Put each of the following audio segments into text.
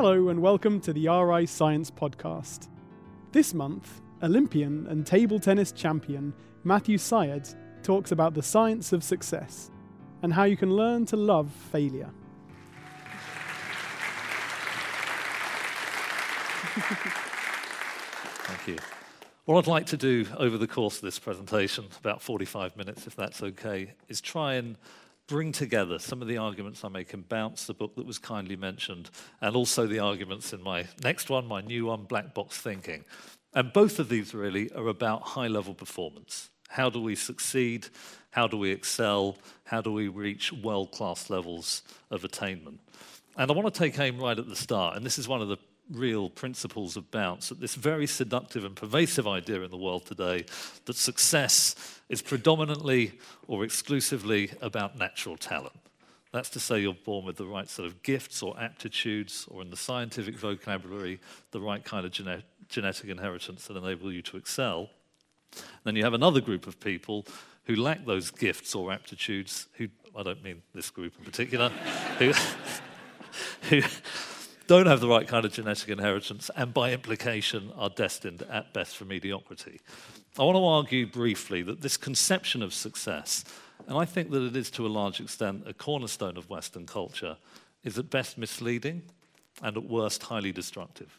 Hello, and welcome to the RI Science Podcast. This month, Olympian and table tennis champion Matthew Syed talks about the science of success and how you can learn to love failure. Thank you. What I'd like to do over the course of this presentation, about 45 minutes if that's okay, is try and bring together some of the arguments I make in Bounce, the book that was kindly mentioned, and also the arguments in my next one, my new one, Black Box Thinking. And both of these really are about high level performance. How do we succeed? How do we excel? How do we reach world class levels of attainment? And I want to take aim right at the start, and this is one of the real principles of bounce that this very seductive and pervasive idea in the world today that success is predominantly or exclusively about natural talent. That's to say, you're born with the right sort of gifts or aptitudes, or in the scientific vocabulary, the right kind of gene- genetic inheritance that enable you to excel. Then you have another group of people who lack those gifts or aptitudes, who, I don't mean this group in particular, who, who don't have the right kind of genetic inheritance and by implication are destined at best for mediocrity. I want to argue briefly that this conception of success, and I think that it is to a large extent a cornerstone of Western culture, is at best misleading and at worst highly destructive.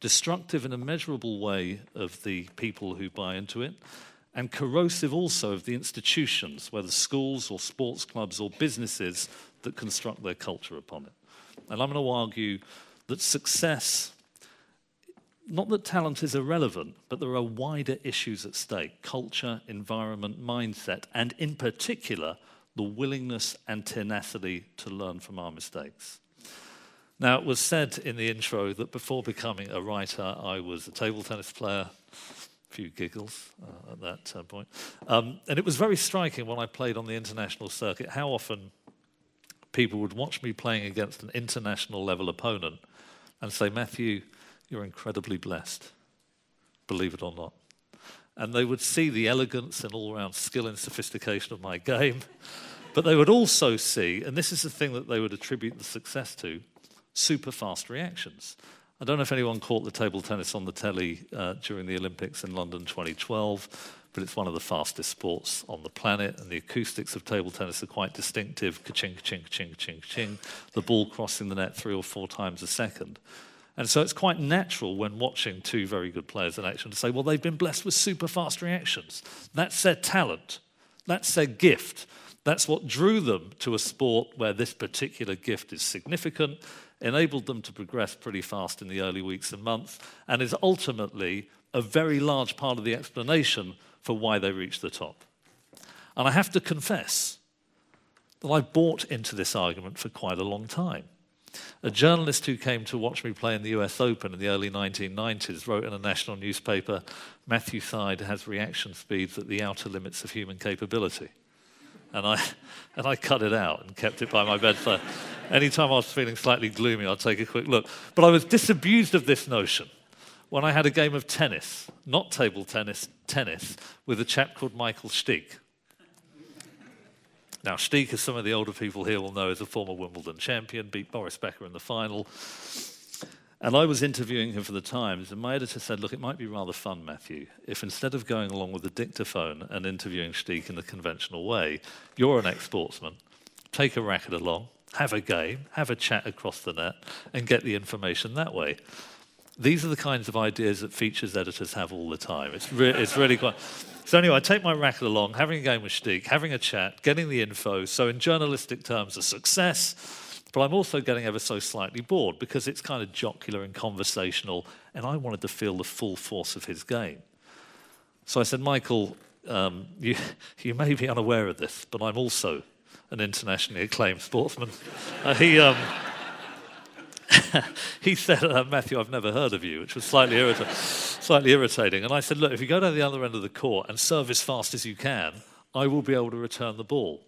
Destructive in a measurable way of the people who buy into it, and corrosive also of the institutions, whether schools or sports clubs or businesses that construct their culture upon it. And I'm going to argue that success, not that talent is irrelevant, but there are wider issues at stake culture, environment, mindset, and in particular, the willingness and tenacity to learn from our mistakes. Now, it was said in the intro that before becoming a writer, I was a table tennis player. A few giggles uh, at that uh, point. Um, and it was very striking when I played on the international circuit how often people would watch me playing against an international level opponent and say, Matthew, you're incredibly blessed, believe it or not. And they would see the elegance and all round skill and sophistication of my game. But they would also see, and this is the thing that they would attribute the success to, super fast reactions. I don't know if anyone caught the table tennis on the telly uh, during the Olympics in London 2012 but it's one of the fastest sports on the planet, and the acoustics of table tennis are quite distinctive. Ka-ching, ka-ching, ka-ching, ka-ching, ka-ching. The ball crossing the net three or four times a second. And so it's quite natural when watching two very good players in action to say, well, they've been blessed with super fast reactions. That's their talent. That's their gift. That's what drew them to a sport where this particular gift is significant, enabled them to progress pretty fast in the early weeks and months, and is ultimately a very large part of the explanation for why they reached the top. And I have to confess that I bought into this argument for quite a long time. A journalist who came to watch me play in the US Open in the early 1990s wrote in a national newspaper Matthew Syed has reaction speeds at the outer limits of human capability. And I, and I cut it out and kept it by my bedside. Anytime I was feeling slightly gloomy, I'd take a quick look. But I was disabused of this notion when I had a game of tennis, not table tennis, tennis, with a chap called Michael Stich. Now, Stich, as some of the older people here will know, is a former Wimbledon champion, beat Boris Becker in the final. And I was interviewing him for the Times, and my editor said, Look, it might be rather fun, Matthew, if instead of going along with the dictaphone and interviewing Stich in the conventional way, you're an ex sportsman, take a racket along, have a game, have a chat across the net, and get the information that way. These are the kinds of ideas that features editors have all the time. It's, re- it's really quite. So, anyway, I take my racket along, having a game with Stich, having a chat, getting the info. So, in journalistic terms, a success. But I'm also getting ever so slightly bored because it's kind of jocular and conversational, and I wanted to feel the full force of his game. So I said, Michael, um, you, you may be unaware of this, but I'm also an internationally acclaimed sportsman. Uh, he. Um, he said, uh, Matthew, I've never heard of you, which was slightly, irrita- slightly irritating. And I said, Look, if you go down the other end of the court and serve as fast as you can, I will be able to return the ball.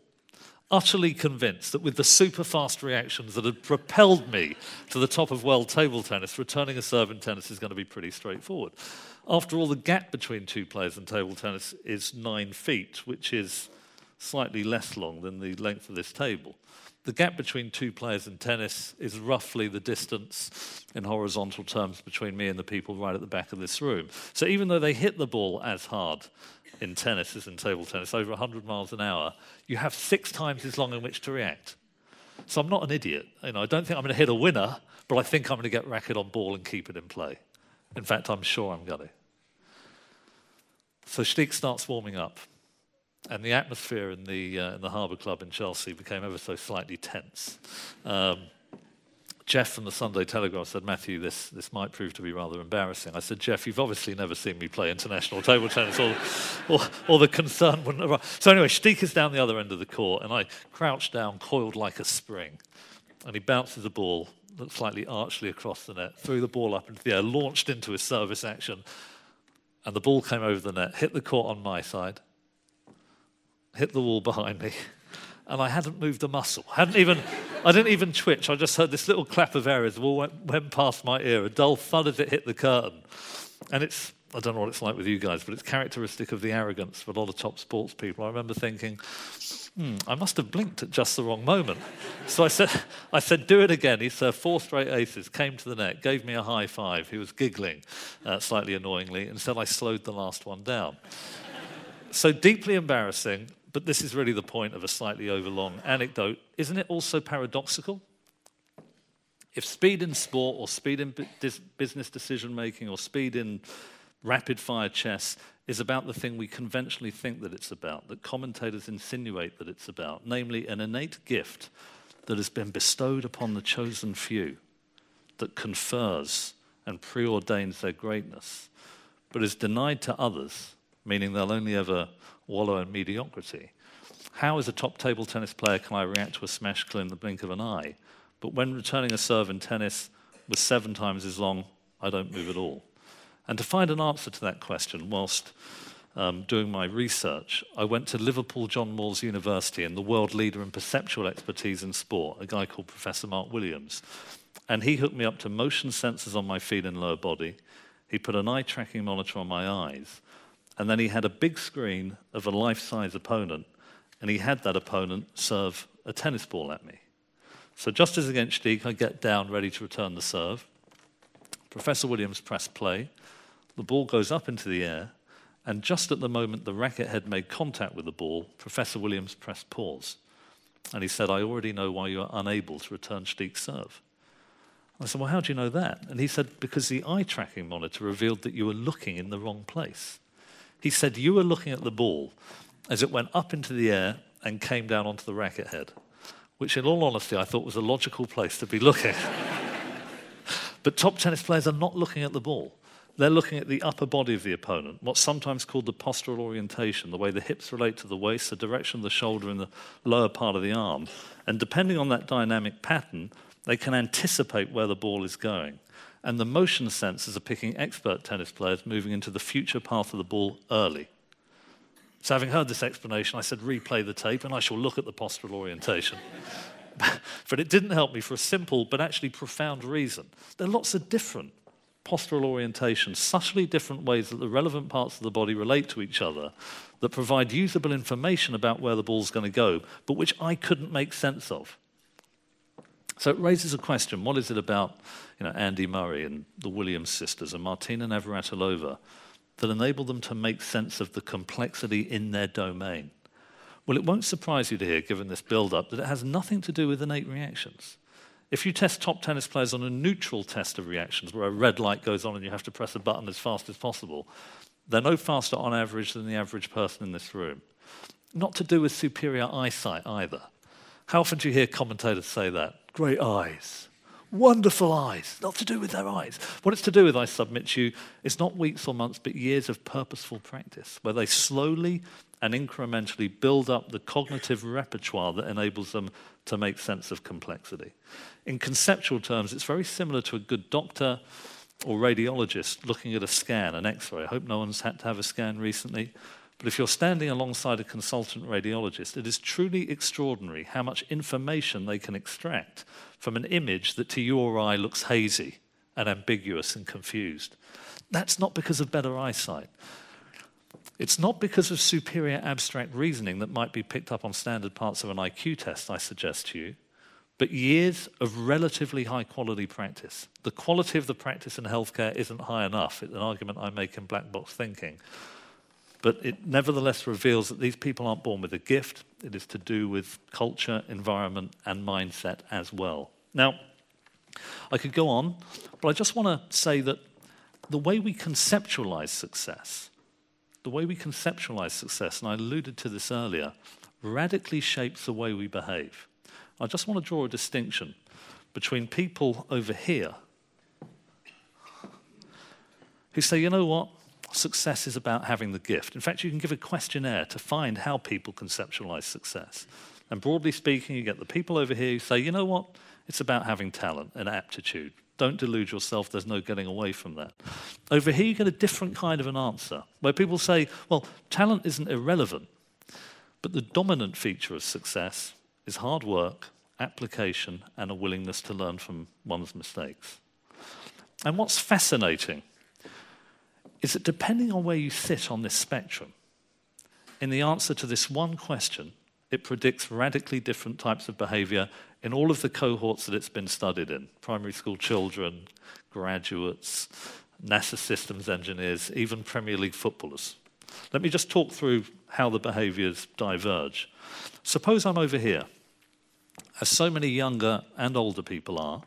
Utterly convinced that with the super fast reactions that had propelled me to the top of world table tennis, returning a serve in tennis is going to be pretty straightforward. After all, the gap between two players in table tennis is nine feet, which is slightly less long than the length of this table. The gap between two players in tennis is roughly the distance in horizontal terms between me and the people right at the back of this room. So even though they hit the ball as hard in tennis as in table tennis, over 100 miles an hour, you have six times as long in which to react. So I'm not an idiot. You know, I don't think I'm going to hit a winner, but I think I'm going to get racket on ball and keep it in play. In fact, I'm sure I'm going to. So Stich starts warming up. And the atmosphere in the, uh, in the Harbour Club in Chelsea became ever so slightly tense. Um, Jeff from the Sunday Telegraph said, Matthew, this, this might prove to be rather embarrassing. I said, Jeff, you've obviously never seen me play international table tennis, or, or, or the concern wouldn't arise. So, anyway, Stich is down the other end of the court, and I crouch down, coiled like a spring. And he bounces the ball, looked slightly archly across the net, threw the ball up into the air, launched into his service action, and the ball came over the net, hit the court on my side, hit the wall behind me, and I hadn't moved a muscle. Hadn't even, I didn't even twitch. I just heard this little clap of air as the ball went, went past my ear, a dull thud as it hit the curtain. And it's, I don't know what it's like with you guys, but it's characteristic of the arrogance of a lot of top sports people. I remember thinking, hmm, I must have blinked at just the wrong moment. So I said, I said, do it again. He served four straight aces, came to the net, gave me a high five. He was giggling uh, slightly annoyingly and said I slowed the last one down. so deeply embarrassing, but this is really the point of a slightly overlong anecdote. Isn't it also paradoxical? If speed in sport or speed in business decision making or speed in rapid fire chess is about the thing we conventionally think that it's about, that commentators insinuate that it's about, namely an innate gift that has been bestowed upon the chosen few, that confers and preordains their greatness, but is denied to others, meaning they'll only ever wallow in mediocrity. How, as a top table tennis player, can I react to a smash kill in the blink of an eye? But when returning a serve in tennis was seven times as long, I don't move at all. And to find an answer to that question, whilst um, doing my research, I went to Liverpool John Moores University and the world leader in perceptual expertise in sport, a guy called Professor Mark Williams. And he hooked me up to motion sensors on my feet and lower body. He put an eye tracking monitor on my eyes. And then he had a big screen of a life size opponent, and he had that opponent serve a tennis ball at me. So, just as against Stich, I get down ready to return the serve. Professor Williams pressed play. The ball goes up into the air, and just at the moment the racket head made contact with the ball, Professor Williams pressed pause. And he said, I already know why you are unable to return Stich's serve. I said, Well, how do you know that? And he said, Because the eye tracking monitor revealed that you were looking in the wrong place. He said you were looking at the ball as it went up into the air and came down onto the racket head, which, in all honesty, I thought was a logical place to be looking. but top tennis players are not looking at the ball. They're looking at the upper body of the opponent, what's sometimes called the postural orientation, the way the hips relate to the waist, the direction of the shoulder, and the lower part of the arm. And depending on that dynamic pattern, they can anticipate where the ball is going. And the motion sensors are picking expert tennis players moving into the future path of the ball early. So, having heard this explanation, I said, replay the tape and I shall look at the postural orientation. but it didn't help me for a simple but actually profound reason. There are lots of different postural orientations, subtly different ways that the relevant parts of the body relate to each other that provide usable information about where the ball's going to go, but which I couldn't make sense of. So it raises a question what is it about you know, Andy Murray and the Williams sisters and Martina Navratilova that enable them to make sense of the complexity in their domain? Well, it won't surprise you to hear, given this build up, that it has nothing to do with innate reactions. If you test top tennis players on a neutral test of reactions, where a red light goes on and you have to press a button as fast as possible, they're no faster on average than the average person in this room. Not to do with superior eyesight either. How often do you hear commentators say that? Great eyes. Wonderful eyes. Not to do with their eyes. What it's to do with, I submit to you, is not weeks or months, but years of purposeful practice, where they slowly and incrementally build up the cognitive repertoire that enables them to make sense of complexity. In conceptual terms, it's very similar to a good doctor or radiologist looking at a scan, an x ray. I hope no one's had to have a scan recently. But if you're standing alongside a consultant radiologist, it is truly extraordinary how much information they can extract from an image that to your eye looks hazy and ambiguous and confused. That's not because of better eyesight. It's not because of superior abstract reasoning that might be picked up on standard parts of an IQ test, I suggest to you, but years of relatively high quality practice. The quality of the practice in healthcare isn't high enough. It's an argument I make in black box thinking. But it nevertheless reveals that these people aren't born with a gift. It is to do with culture, environment, and mindset as well. Now, I could go on, but I just want to say that the way we conceptualize success, the way we conceptualize success, and I alluded to this earlier, radically shapes the way we behave. I just want to draw a distinction between people over here who say, you know what, success is about having the gift. In fact, you can give a questionnaire to find how people conceptualize success. And broadly speaking, you get the people over here who say, you know what, it's about having talent and aptitude. Don't delude yourself, there's no getting away from that. Over here, you get a different kind of an answer where people say, well, talent isn't irrelevant, but the dominant feature of success is hard work, application, and a willingness to learn from one's mistakes. And what's fascinating is that depending on where you sit on this spectrum, in the answer to this one question, it predicts radically different types of behavior in all of the cohorts that it's been studied in primary school children, graduates, NASA systems engineers, even Premier League footballers. Let me just talk through how the behaviors diverge. Suppose I'm over here, as so many younger and older people are,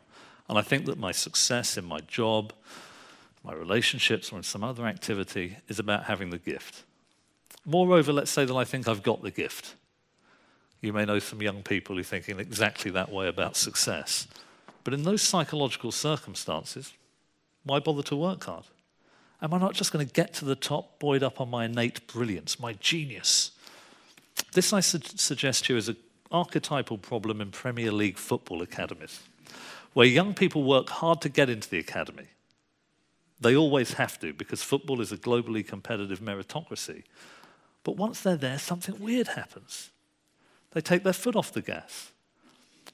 and I think that my success in my job, my relationships, or in some other activity is about having the gift. Moreover, let's say that I think I've got the gift. You may know some young people who think in exactly that way about success. But in those psychological circumstances, why bother to work hard? Am I not just going to get to the top, buoyed up on my innate brilliance, my genius? This, I su- suggest to you, is an archetypal problem in Premier League football academies, where young people work hard to get into the academy. They always have to, because football is a globally competitive meritocracy. But once they're there, something weird happens. They take their foot off the gas.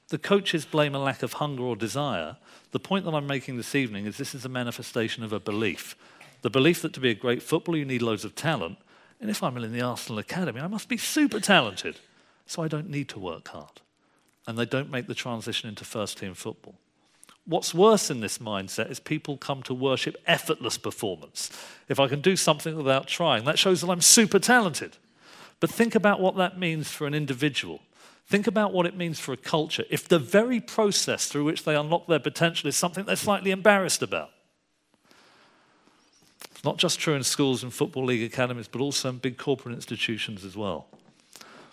The coaches blame a lack of hunger or desire. The point that I'm making this evening is this is a manifestation of a belief. The belief that to be a great footballer, you need loads of talent. And if I'm in the Arsenal Academy, I must be super talented. So I don't need to work hard. And they don't make the transition into first team football. What's worse in this mindset is people come to worship effortless performance. If I can do something without trying, that shows that I'm super talented. But think about what that means for an individual. Think about what it means for a culture if the very process through which they unlock their potential is something they're slightly embarrassed about. It's not just true in schools and football league academies, but also in big corporate institutions as well.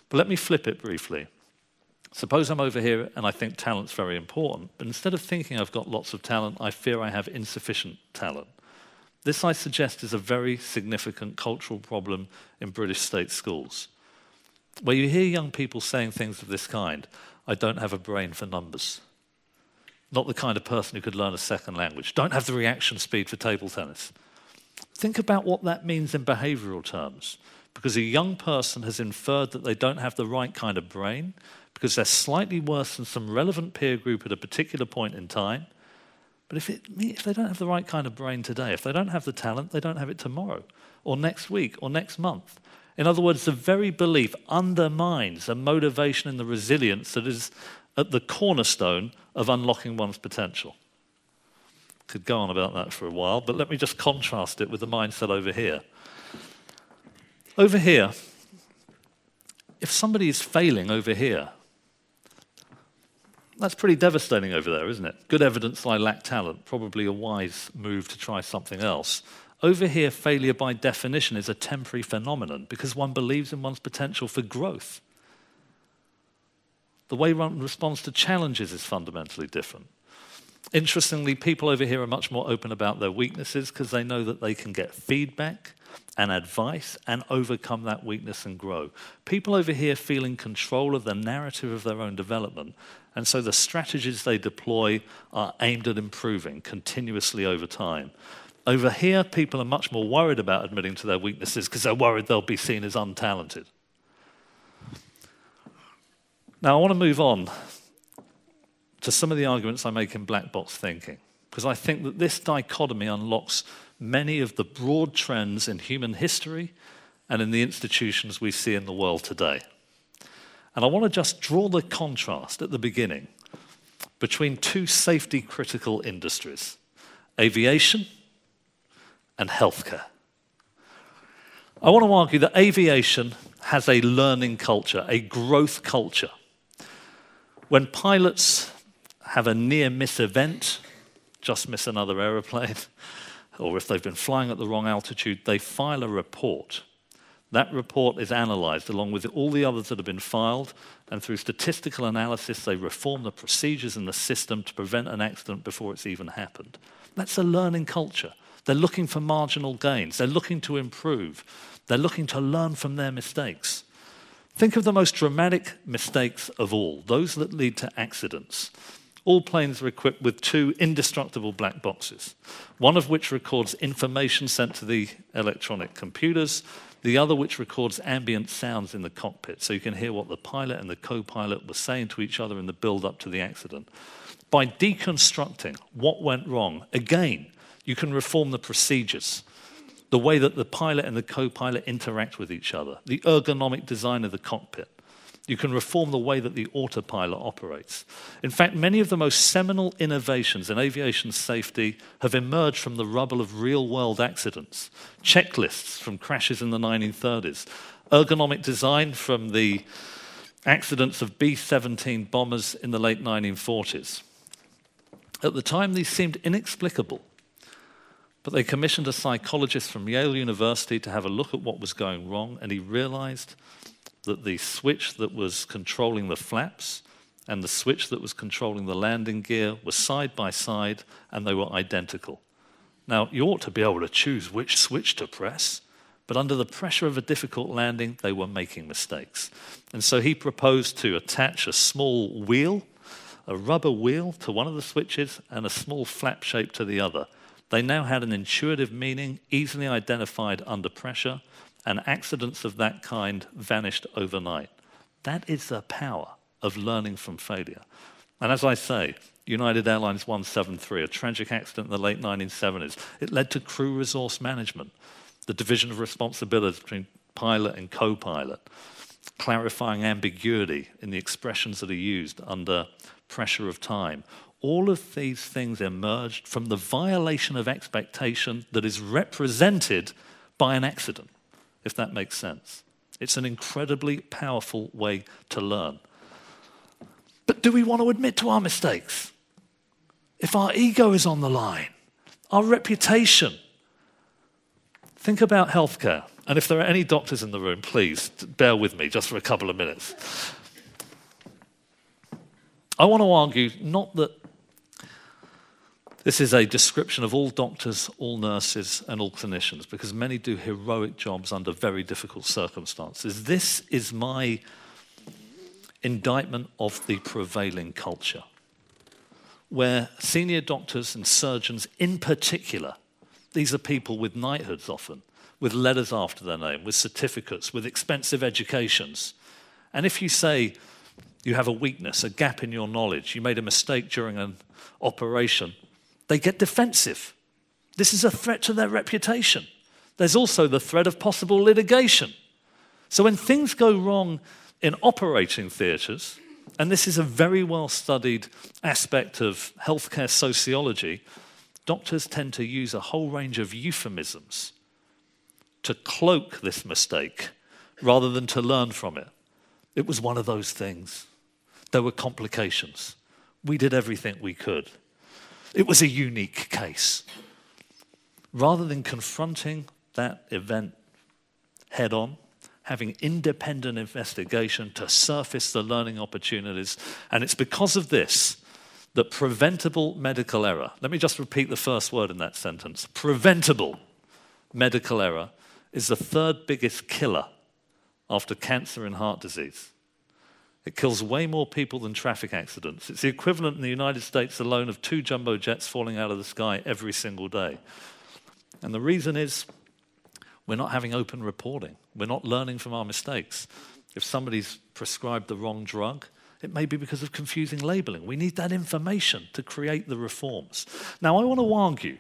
But let me flip it briefly. Suppose I'm over here and I think talent's very important, but instead of thinking I've got lots of talent, I fear I have insufficient talent. This, I suggest, is a very significant cultural problem in British state schools, where you hear young people saying things of this kind I don't have a brain for numbers. Not the kind of person who could learn a second language. Don't have the reaction speed for table tennis. Think about what that means in behavioral terms. Because a young person has inferred that they don't have the right kind of brain, because they're slightly worse than some relevant peer group at a particular point in time, but if, it, if they don't have the right kind of brain today, if they don't have the talent, they don't have it tomorrow, or next week, or next month. In other words, the very belief undermines the motivation and the resilience that is at the cornerstone of unlocking one's potential. Could go on about that for a while, but let me just contrast it with the mindset over here. Over here, if somebody is failing over here, that's pretty devastating over there, isn't it? Good evidence that I lack talent, probably a wise move to try something else. Over here, failure by definition is a temporary phenomenon because one believes in one's potential for growth. The way one responds to challenges is fundamentally different. Interestingly, people over here are much more open about their weaknesses because they know that they can get feedback and advice and overcome that weakness and grow. People over here feel in control of the narrative of their own development, and so the strategies they deploy are aimed at improving continuously over time. Over here, people are much more worried about admitting to their weaknesses because they're worried they'll be seen as untalented. Now, I want to move on to some of the arguments I make in black box thinking, because I think that this dichotomy unlocks many of the broad trends in human history and in the institutions we see in the world today. And I want to just draw the contrast at the beginning between two safety critical industries aviation and healthcare. I want to argue that aviation has a learning culture, a growth culture. When pilots have a near miss event, just miss another aeroplane, or if they've been flying at the wrong altitude, they file a report. That report is analysed along with all the others that have been filed, and through statistical analysis, they reform the procedures in the system to prevent an accident before it's even happened. That's a learning culture. They're looking for marginal gains, they're looking to improve, they're looking to learn from their mistakes. Think of the most dramatic mistakes of all, those that lead to accidents. All planes are equipped with two indestructible black boxes, one of which records information sent to the electronic computers, the other which records ambient sounds in the cockpit, so you can hear what the pilot and the co pilot were saying to each other in the build up to the accident. By deconstructing what went wrong, again, you can reform the procedures, the way that the pilot and the co pilot interact with each other, the ergonomic design of the cockpit. You can reform the way that the autopilot operates. In fact, many of the most seminal innovations in aviation safety have emerged from the rubble of real world accidents. Checklists from crashes in the 1930s, ergonomic design from the accidents of B 17 bombers in the late 1940s. At the time, these seemed inexplicable, but they commissioned a psychologist from Yale University to have a look at what was going wrong, and he realized that the switch that was controlling the flaps and the switch that was controlling the landing gear were side by side and they were identical. Now, you ought to be able to choose which switch to press, but under the pressure of a difficult landing, they were making mistakes. And so he proposed to attach a small wheel, a rubber wheel, to one of the switches and a small flap shape to the other. They now had an intuitive meaning, easily identified under pressure, and accidents of that kind vanished overnight. That is the power of learning from failure. And as I say, United Airlines 173, a tragic accident in the late 1970s, it led to crew resource management, the division of responsibilities between pilot and co pilot, clarifying ambiguity in the expressions that are used under pressure of time. All of these things emerged from the violation of expectation that is represented by an accident if that makes sense. It's an incredibly powerful way to learn. But do we want to admit to our mistakes? If our ego is on the line, our reputation. Think about healthcare. And if there are any doctors in the room, please bear with me just for a couple of minutes. I want to argue not that this is a description of all doctors, all nurses, and all clinicians, because many do heroic jobs under very difficult circumstances. This is my indictment of the prevailing culture, where senior doctors and surgeons, in particular, these are people with knighthoods often, with letters after their name, with certificates, with expensive educations. And if you say you have a weakness, a gap in your knowledge, you made a mistake during an operation, they get defensive. This is a threat to their reputation. There's also the threat of possible litigation. So when things go wrong in operating theatres, and this is a very well studied aspect of healthcare sociology, doctors tend to use a whole range of euphemisms to cloak this mistake rather than to learn from it. It was one of those things. There were complications. We did everything we could. It was a unique case. Rather than confronting that event head on, having independent investigation to surface the learning opportunities, and it's because of this that preventable medical error, let me just repeat the first word in that sentence preventable medical error is the third biggest killer after cancer and heart disease. It kills way more people than traffic accidents. It's the equivalent in the United States alone of two jumbo jets falling out of the sky every single day. And the reason is we're not having open reporting, we're not learning from our mistakes. If somebody's prescribed the wrong drug, it may be because of confusing labeling. We need that information to create the reforms. Now, I want to argue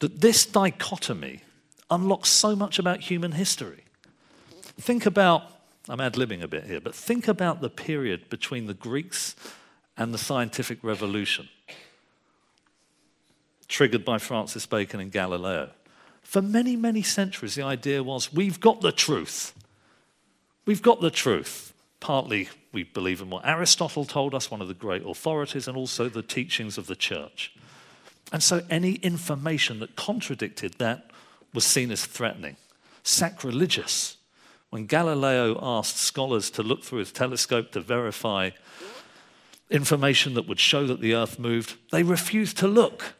that this dichotomy unlocks so much about human history. think about, I'm ad libbing a bit here, but think about the period between the Greeks and the scientific revolution, triggered by Francis Bacon and Galileo. For many, many centuries, the idea was we've got the truth. We've got the truth. Partly we believe in what Aristotle told us, one of the great authorities, and also the teachings of the church. And so any information that contradicted that was seen as threatening, sacrilegious. When Galileo asked scholars to look through his telescope to verify information that would show that the earth moved, they refused to look.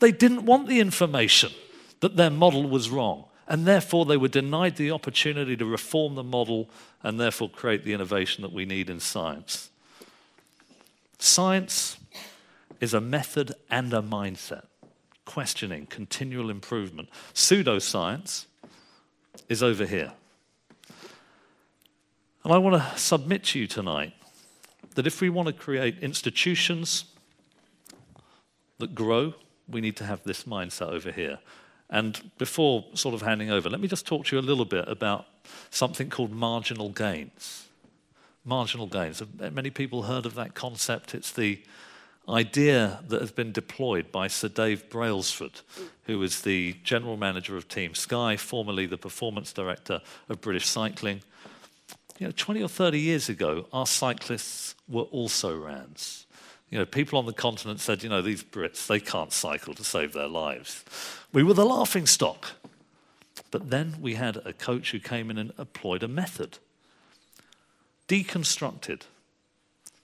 They didn't want the information that their model was wrong. And therefore, they were denied the opportunity to reform the model and therefore create the innovation that we need in science. Science is a method and a mindset, questioning, continual improvement. Pseudoscience is over here. And I want to submit to you tonight that if we want to create institutions that grow, we need to have this mindset over here. And before sort of handing over, let me just talk to you a little bit about something called marginal gains. Marginal gains. Have many people heard of that concept? It's the idea that has been deployed by Sir Dave Brailsford, who is the general manager of Team Sky, formerly the performance director of British Cycling. You know, 20 or 30 years ago, our cyclists were also rans. You know, people on the continent said, you know, these Brits, they can't cycle to save their lives. We were the laughing stock. But then we had a coach who came in and employed a method, deconstructed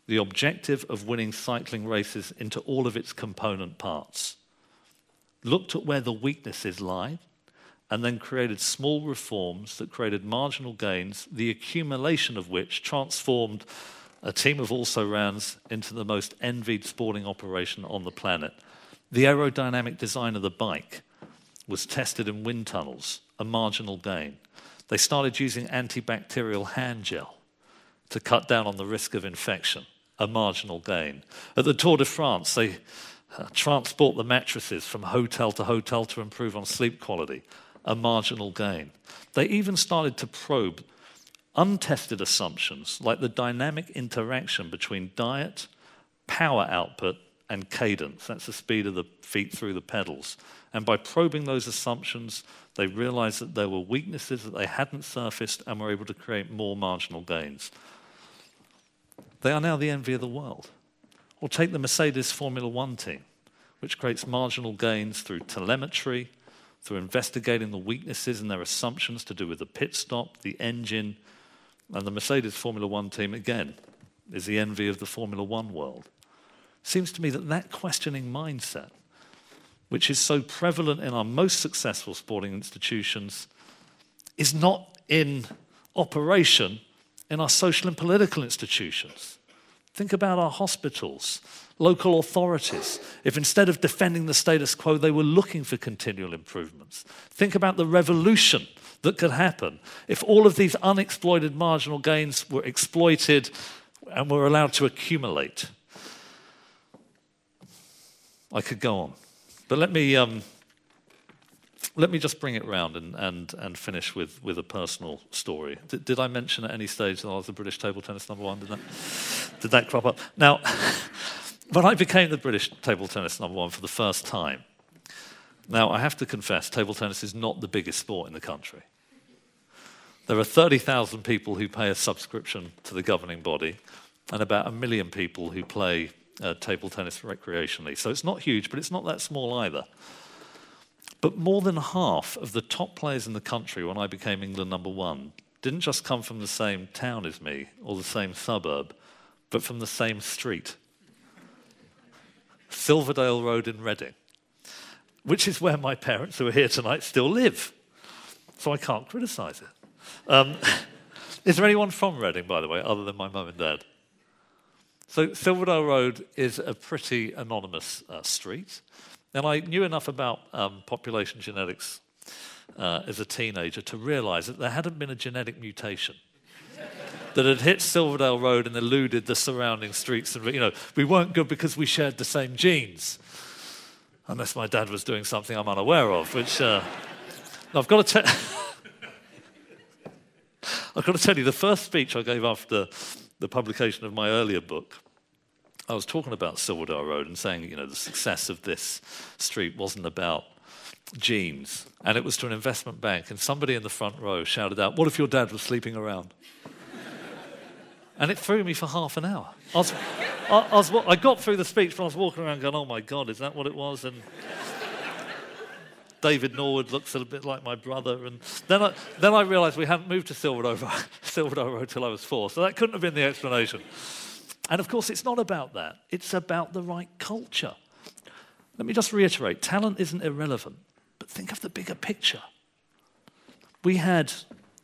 the objective of winning cycling races into all of its component parts, looked at where the weaknesses lie, and then created small reforms that created marginal gains, the accumulation of which transformed a team of also rans into the most envied sporting operation on the planet. The aerodynamic design of the bike was tested in wind tunnels, a marginal gain. They started using antibacterial hand gel to cut down on the risk of infection, a marginal gain. At the Tour de France, they uh, transport the mattresses from hotel to hotel to improve on sleep quality, a marginal gain. They even started to probe untested assumptions like the dynamic interaction between diet, power output, and cadence. That's the speed of the feet through the pedals. And by probing those assumptions, they realized that there were weaknesses that they hadn't surfaced and were able to create more marginal gains. They are now the envy of the world. Or take the Mercedes Formula One team, which creates marginal gains through telemetry, through investigating the weaknesses in their assumptions to do with the pit stop, the engine, and the Mercedes Formula One team, again, is the envy of the Formula One world. Seems to me that that questioning mindset, which is so prevalent in our most successful sporting institutions, is not in operation in our social and political institutions. Think about our hospitals, local authorities. If instead of defending the status quo, they were looking for continual improvements. Think about the revolution that could happen if all of these unexploited marginal gains were exploited and were allowed to accumulate. I could go on. But let me, um, let me just bring it round and, and, and finish with, with a personal story. Did, did I mention at any stage that I was the British table tennis number one? Did that, did that crop up? Now, when I became the British table tennis number one for the first time, now I have to confess, table tennis is not the biggest sport in the country. There are 30,000 people who pay a subscription to the governing body, and about a million people who play uh, table tennis recreationally. So it's not huge, but it's not that small either. But more than half of the top players in the country when I became England number one didn't just come from the same town as me or the same suburb, but from the same street. Silverdale Road in Reading, which is where my parents, who are here tonight, still live. So I can't criticize it. Um, is there anyone from Reading, by the way, other than my mum and dad? So, Silverdale Road is a pretty anonymous uh, street. And I knew enough about um, population genetics uh, as a teenager to realize that there hadn't been a genetic mutation that had hit Silverdale Road and eluded the surrounding streets. And, you know, we weren't good because we shared the same genes. Unless my dad was doing something I'm unaware of, which uh, I've got to tell. I've got to tell you, the first speech I gave after the publication of my earlier book, I was talking about Silverdale Road and saying, you know, the success of this street wasn't about jeans, and it was to an investment bank. And somebody in the front row shouted out, What if your dad was sleeping around? and it threw me for half an hour. I, was, I, I, was, I got through the speech, but I was walking around going, Oh my God, is that what it was? And David Norwood looks a little bit like my brother. And then I, then I realized we hadn't moved to Silverdale, Silverdale Road till I was four. So that couldn't have been the explanation. And of course, it's not about that, it's about the right culture. Let me just reiterate talent isn't irrelevant, but think of the bigger picture. We had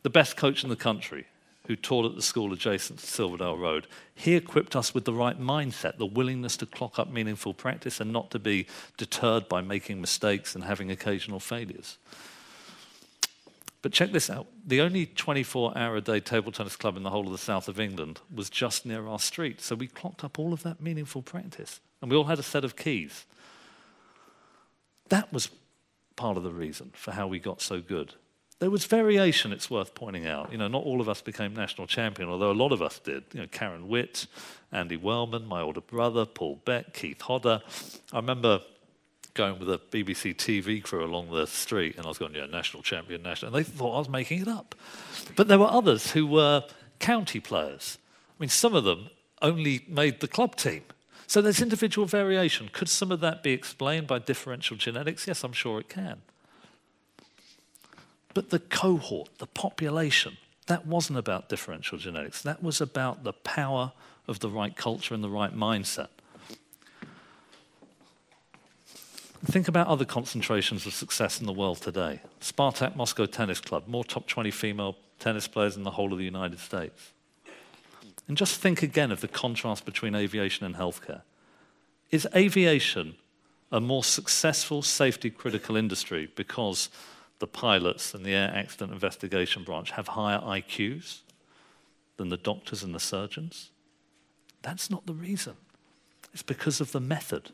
the best coach in the country who taught at the school adjacent to Silverdale Road. He equipped us with the right mindset, the willingness to clock up meaningful practice and not to be deterred by making mistakes and having occasional failures. But check this out the only 24 hour a day table tennis club in the whole of the south of England was just near our street. So we clocked up all of that meaningful practice. And we all had a set of keys. That was part of the reason for how we got so good. There was variation, it's worth pointing out. You know, not all of us became national champion, although a lot of us did. You know, Karen Witt, Andy Wellman, my older brother, Paul Beck, Keith Hodder. I remember going with a BBC TV crew along the street, and I was going, yeah, national champion, national. And they thought I was making it up. But there were others who were county players. I mean, some of them only made the club team. So there's individual variation. Could some of that be explained by differential genetics? Yes, I'm sure it can. But the cohort, the population, that wasn't about differential genetics. That was about the power of the right culture and the right mindset. Think about other concentrations of success in the world today. Spartak Moscow Tennis Club, more top 20 female tennis players in the whole of the United States. And just think again of the contrast between aviation and healthcare. Is aviation a more successful safety critical industry because the pilots and the air accident investigation branch have higher IQs than the doctors and the surgeons? That's not the reason. It's because of the method.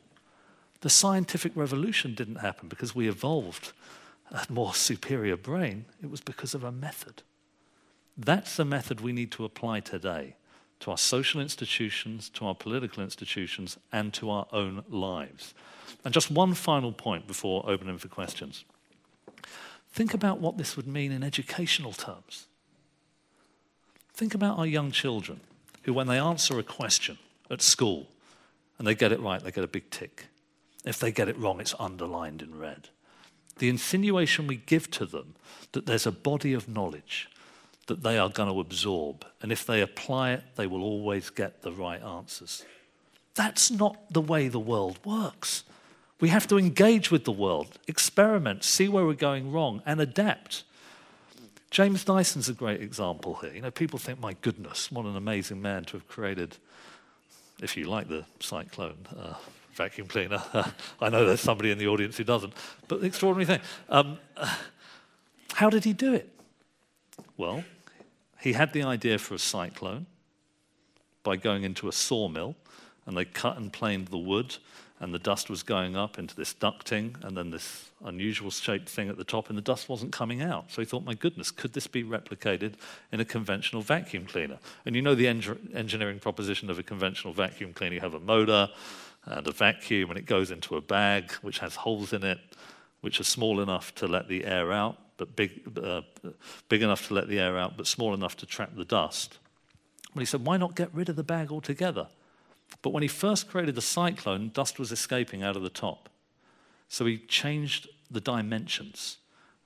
The scientific revolution didn't happen because we evolved a more superior brain, it was because of a method. That's the method we need to apply today to our social institutions, to our political institutions, and to our own lives. And just one final point before opening for questions. Think about what this would mean in educational terms. Think about our young children who, when they answer a question at school and they get it right, they get a big tick. If they get it wrong, it's underlined in red. The insinuation we give to them that there's a body of knowledge that they are going to absorb, and if they apply it, they will always get the right answers. That's not the way the world works. We have to engage with the world, experiment, see where we're going wrong, and adapt. James Dyson's a great example here. You know, people think, my goodness, what an amazing man to have created, if you like the cyclone, uh, vacuum cleaner. I know there's somebody in the audience who doesn't, but the extraordinary thing. Um, how did he do it? Well, he had the idea for a cyclone by going into a sawmill, and they cut and planed the wood, and the dust was going up into this ducting, and then this unusual shaped thing at the top, and the dust wasn't coming out. So he thought, my goodness, could this be replicated in a conventional vacuum cleaner? And you know the en- engineering proposition of a conventional vacuum cleaner you have a motor, and a vacuum, and it goes into a bag which has holes in it, which are small enough to let the air out, but big, uh, big enough to let the air out, but small enough to trap the dust. Well, he said, why not get rid of the bag altogether? But when he first created the cyclone, dust was escaping out of the top. So he changed the dimensions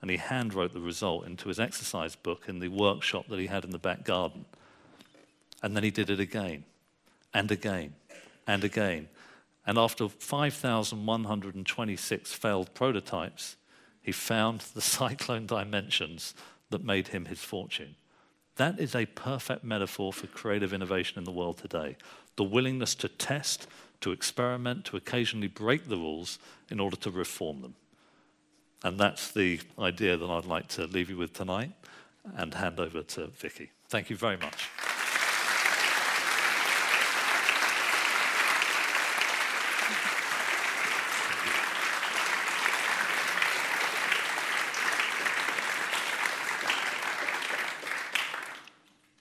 and he handwrote the result into his exercise book in the workshop that he had in the back garden. And then he did it again and again and again and after 5,126 failed prototypes, he found the cyclone dimensions that made him his fortune. That is a perfect metaphor for creative innovation in the world today. The willingness to test, to experiment, to occasionally break the rules in order to reform them. And that's the idea that I'd like to leave you with tonight and hand over to Vicky. Thank you very much.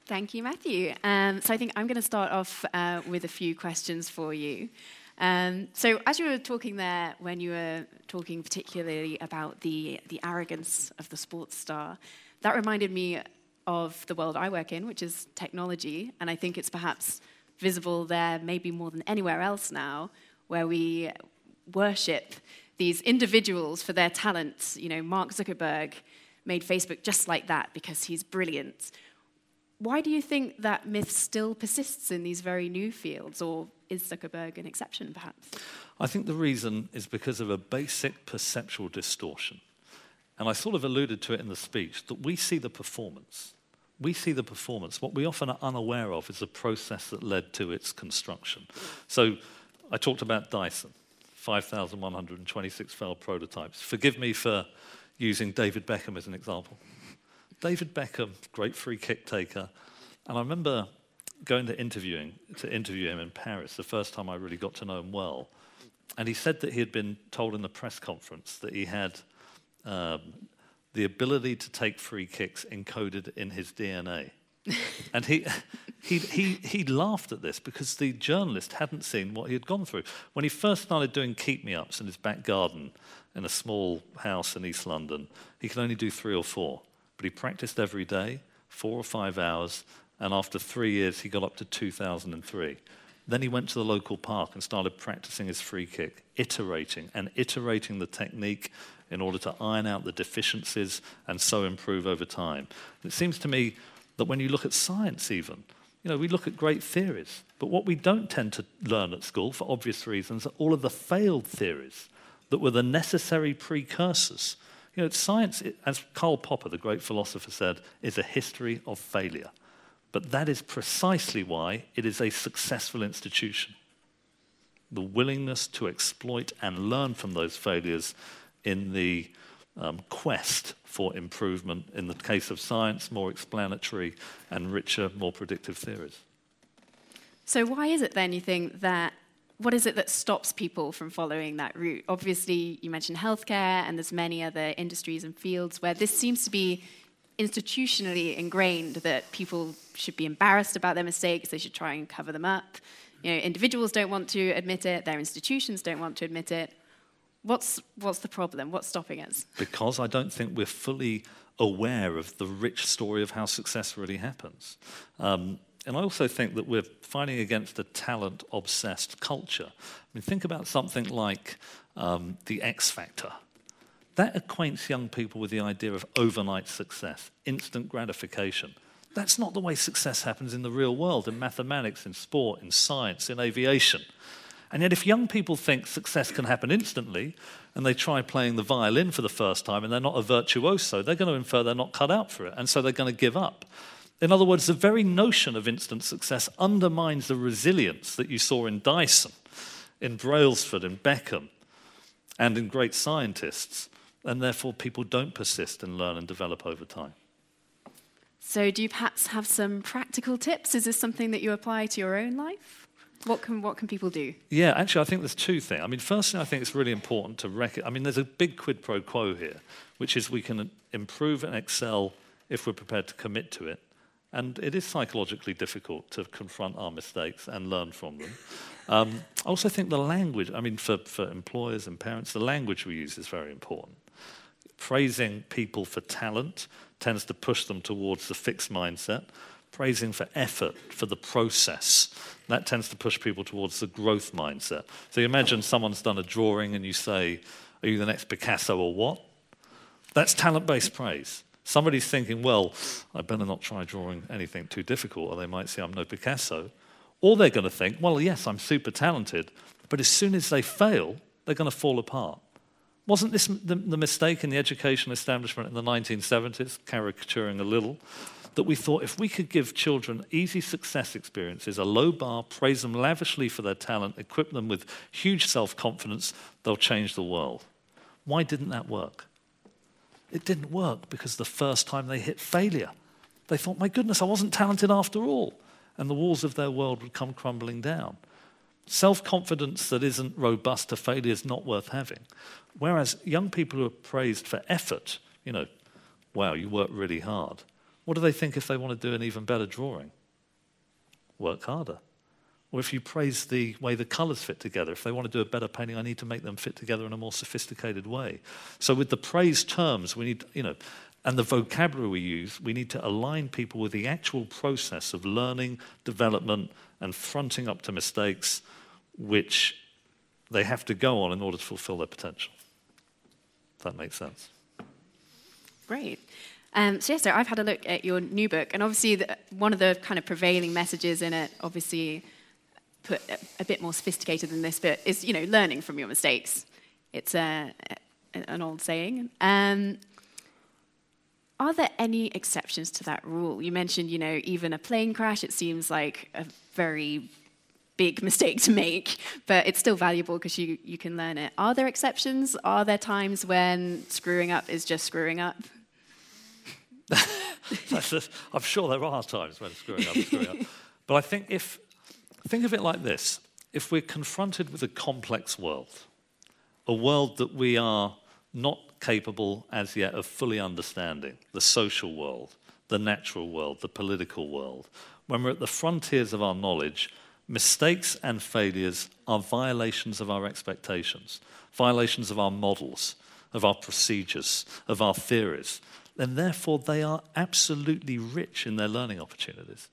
Thank you, Matthew. Um, so I think I'm going to start off uh, with a few questions for you. Um, so as you were talking there, when you were talking particularly about the, the arrogance of the sports star, that reminded me of the world I work in, which is technology. And I think it's perhaps visible there, maybe more than anywhere else now, where we worship these individuals for their talents. You know, Mark Zuckerberg made Facebook just like that because he's brilliant. Why do you think that myth still persists in these very new fields, or is Zuckerberg an exception, perhaps? I think the reason is because of a basic perceptual distortion. And I sort of alluded to it in the speech that we see the performance. We see the performance. What we often are unaware of is the process that led to its construction. So I talked about Dyson, 5,126 failed prototypes. Forgive me for using David Beckham as an example. David Beckham, great free kick taker. And I remember going to interviewing to interview him in Paris the first time I really got to know him well. And he said that he had been told in the press conference that he had um, the ability to take free kicks encoded in his DNA. and he, he, he, he laughed at this because the journalist hadn't seen what he had gone through. When he first started doing keep me ups in his back garden in a small house in East London, he could only do three or four. But he practiced every day, four or five hours, and after three years, he got up to 2003. Then he went to the local park and started practicing his free kick, iterating and iterating the technique in order to iron out the deficiencies and so improve over time. It seems to me that when you look at science, even, you know, we look at great theories, but what we don't tend to learn at school, for obvious reasons, are all of the failed theories that were the necessary precursors. You know, science, as Karl Popper, the great philosopher, said, is a history of failure. But that is precisely why it is a successful institution. The willingness to exploit and learn from those failures in the um, quest for improvement, in the case of science, more explanatory and richer, more predictive theories. So, why is it then you think that? What is it that stops people from following that route? Obviously, you mentioned healthcare, and there's many other industries and fields where this seems to be institutionally ingrained that people should be embarrassed about their mistakes, they should try and cover them up. You know, individuals don't want to admit it, their institutions don't want to admit it. What's, what's the problem? What's stopping us? Because I don't think we're fully aware of the rich story of how success really happens. Um, and I also think that we're fighting against a talent obsessed culture. I mean, think about something like um, the X Factor. That acquaints young people with the idea of overnight success, instant gratification. That's not the way success happens in the real world, in mathematics, in sport, in science, in aviation. And yet, if young people think success can happen instantly, and they try playing the violin for the first time and they're not a virtuoso, they're going to infer they're not cut out for it, and so they're going to give up. In other words, the very notion of instant success undermines the resilience that you saw in Dyson, in Brailsford, in Beckham, and in great scientists and therefore people don't persist and learn and develop over time. So, do you perhaps have some practical tips? Is this something that you apply to your own life? What can, what can people do? Yeah, actually, I think there's two things. I mean, firstly, I think it's really important to recognize, I mean, there's a big quid pro quo here, which is we can improve and excel if we're prepared to commit to it. And it is psychologically difficult to confront our mistakes and learn from them. Um, I also think the language, I mean, for, for employers and parents, the language we use is very important praising people for talent tends to push them towards the fixed mindset. Praising for effort, for the process, that tends to push people towards the growth mindset. So you imagine someone's done a drawing and you say, Are you the next Picasso or what? That's talent based praise. Somebody's thinking, Well, I better not try drawing anything too difficult, or they might say I'm no Picasso. Or they're going to think, Well, yes, I'm super talented, but as soon as they fail, they're going to fall apart. Wasn't this the, the mistake in the education establishment in the 1970s, caricaturing a little? that we thought if we could give children easy success experiences, a low bar, praise them lavishly for their talent, equip them with huge self confidence, they'll change the world. Why didn't that work? It didn't work because the first time they hit failure, they thought, my goodness, I wasn't talented after all. And the walls of their world would come crumbling down. Self confidence that isn't robust to failure is not worth having. Whereas young people who are praised for effort, you know, wow, you work really hard, What do they think if they want to do an even better drawing? Work harder. Or if you praise the way the colors fit together, if they want to do a better painting, I need to make them fit together in a more sophisticated way. So with the praise terms, we need, you know, and the vocabulary we use, we need to align people with the actual process of learning, development, and fronting up to mistakes which they have to go on in order to fulfill their potential. If that makes sense. Great. Um, so, yes, sir, I've had a look at your new book, and obviously, the, one of the kind of prevailing messages in it, obviously, put a, a, bit more sophisticated than this, but is you know learning from your mistakes. It's a, a, an old saying. Um, are there any exceptions to that rule? You mentioned, you know, even a plane crash. It seems like a very big mistake to make, but it's still valuable because you, you can learn it. Are there exceptions? Are there times when screwing up is just screwing up? I'm sure there are times when screwing up is screwing up. But I think if, think of it like this if we're confronted with a complex world, a world that we are not capable as yet of fully understanding, the social world, the natural world, the political world, when we're at the frontiers of our knowledge, mistakes and failures are violations of our expectations, violations of our models, of our procedures, of our theories. And therefore, they are absolutely rich in their learning opportunities.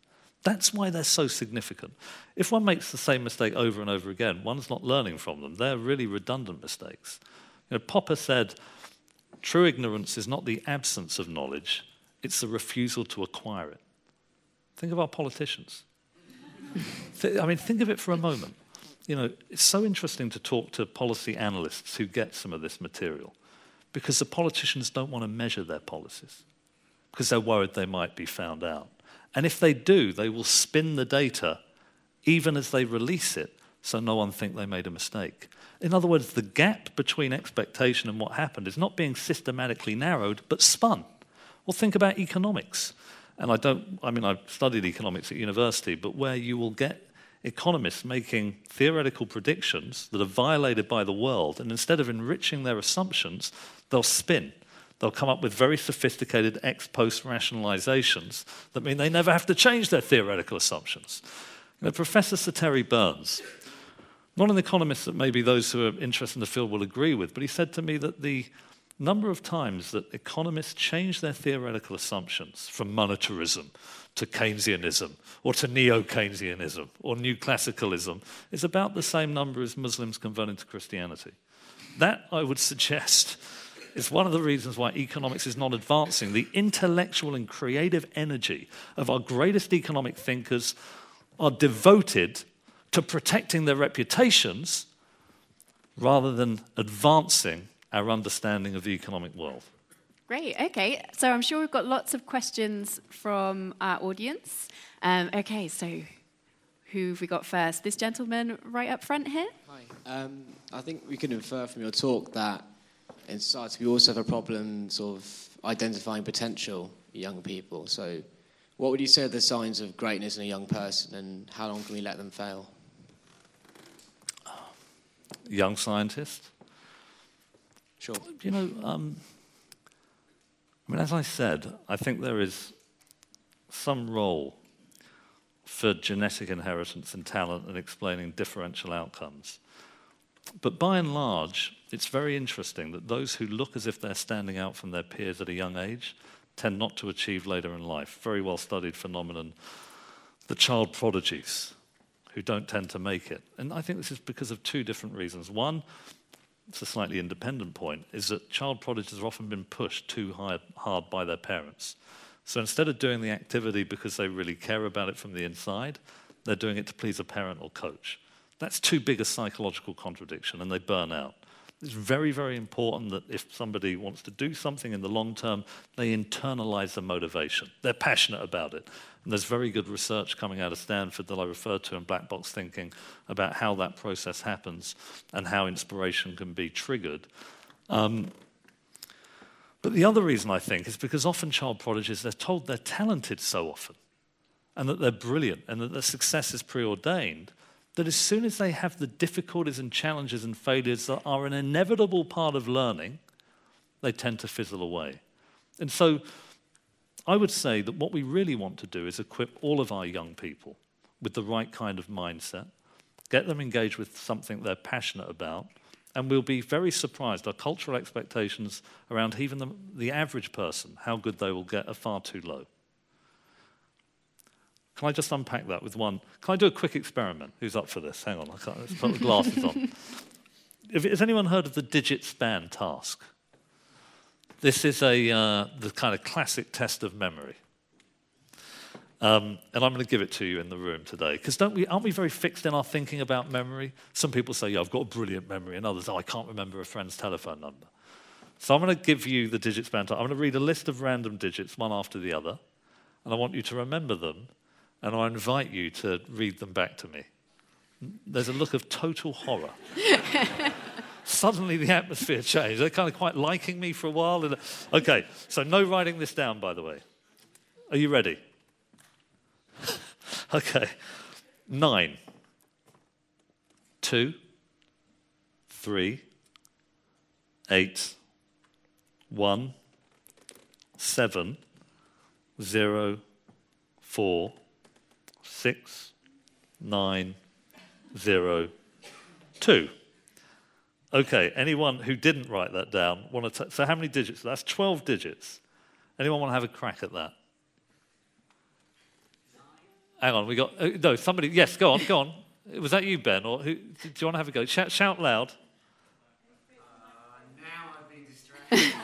That's why they're so significant. If one makes the same mistake over and over again, one's not learning from them. They're really redundant mistakes. You know, Popper said, true ignorance is not the absence of knowledge, it's the refusal to acquire it. Think of our politicians. I mean, think of it for a moment. You know, it's so interesting to talk to policy analysts who get some of this material because the politicians don't want to measure their policies because they're worried they might be found out. And if they do, they will spin the data even as they release it so no one think they made a mistake. In other words, the gap between expectation and what happened is not being systematically narrowed, but spun. Well, think about economics and I don't, I mean, I've studied economics at university, but where you will get economists making theoretical predictions that are violated by the world, and instead of enriching their assumptions, they'll spin. They'll come up with very sophisticated ex post rationalizations that mean they never have to change their theoretical assumptions. Professor Sir Terry Burns, not an economist that maybe those who are interested in the field will agree with, but he said to me that the number of times that economists change their theoretical assumptions from monetarism to Keynesianism or to neo Keynesianism or new classicalism is about the same number as Muslims converting to Christianity. That, I would suggest, is one of the reasons why economics is not advancing. The intellectual and creative energy of our greatest economic thinkers are devoted to protecting their reputations rather than advancing our understanding of the economic world. Great, okay. So I'm sure we've got lots of questions from our audience. Um, okay, so who have we got first? This gentleman right up front here. Hi. Um, I think we can infer from your talk that in society we also have a problem sort of identifying potential young people. So, what would you say are the signs of greatness in a young person, and how long can we let them fail? Young scientist Sure. You know, um, I mean, as I said, I think there is some role for genetic inheritance and talent in explaining differential outcomes. But by and large, it's very interesting that those who look as if they're standing out from their peers at a young age tend not to achieve later in life. Very well studied phenomenon. The child prodigies who don't tend to make it. And I think this is because of two different reasons. One, it's a slightly independent point, is that child prodigies have often been pushed too hard, hard by their parents. So instead of doing the activity because they really care about it from the inside, they're doing it to please a parent or coach. That's too big a psychological contradiction and they burn out. It's very, very important that if somebody wants to do something in the long term, they internalize the motivation. They're passionate about it. And there's very good research coming out of Stanford that I referred to in Black Box Thinking about how that process happens and how inspiration can be triggered. Um, but the other reason I think is because often child prodigies, they're told they're talented so often and that they're brilliant and that their success is preordained, that as soon as they have the difficulties and challenges and failures that are an inevitable part of learning, they tend to fizzle away. And so I would say that what we really want to do is equip all of our young people with the right kind of mindset, get them engaged with something they're passionate about, and we'll be very surprised. Our cultural expectations around even the, the average person, how good they will get, are far too low. Can I just unpack that with one? Can I do a quick experiment? Who's up for this? Hang on, I can't, let's put the glasses on. Has anyone heard of the digit span task? This is a, uh, the kind of classic test of memory. Um, and I'm going to give it to you in the room today. Because don't we, aren't we very fixed in our thinking about memory? Some people say, yeah, I've got a brilliant memory, and others, oh, I can't remember a friend's telephone number. So I'm going to give you the digit span. Task. I'm going to read a list of random digits, one after the other, and I want you to remember them, and I invite you to read them back to me. There's a look of total horror. Suddenly the atmosphere changed. They're kind of quite liking me for a while. Uh, okay, so no writing this down, by the way. Are you ready? okay. Nine, two, three, eight, one, seven, zero, four, six, nine, zero, two. Okay, anyone who didn't write that down want to? T- so how many digits? That's 12 digits. Anyone want to have a crack at that? Hang on, we got uh, no somebody. Yes, go on, go on. Was that you, Ben, or who? Do you want to have a go? Shout, shout loud. Uh, now I've been distracted.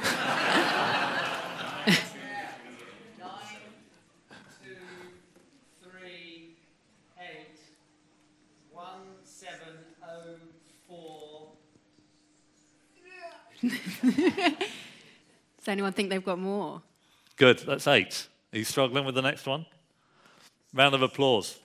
Nine, two, three, eight, one, seven, oh, four. Does anyone think they've got more? Good. That's eight. Are you struggling with the next one? Round of applause.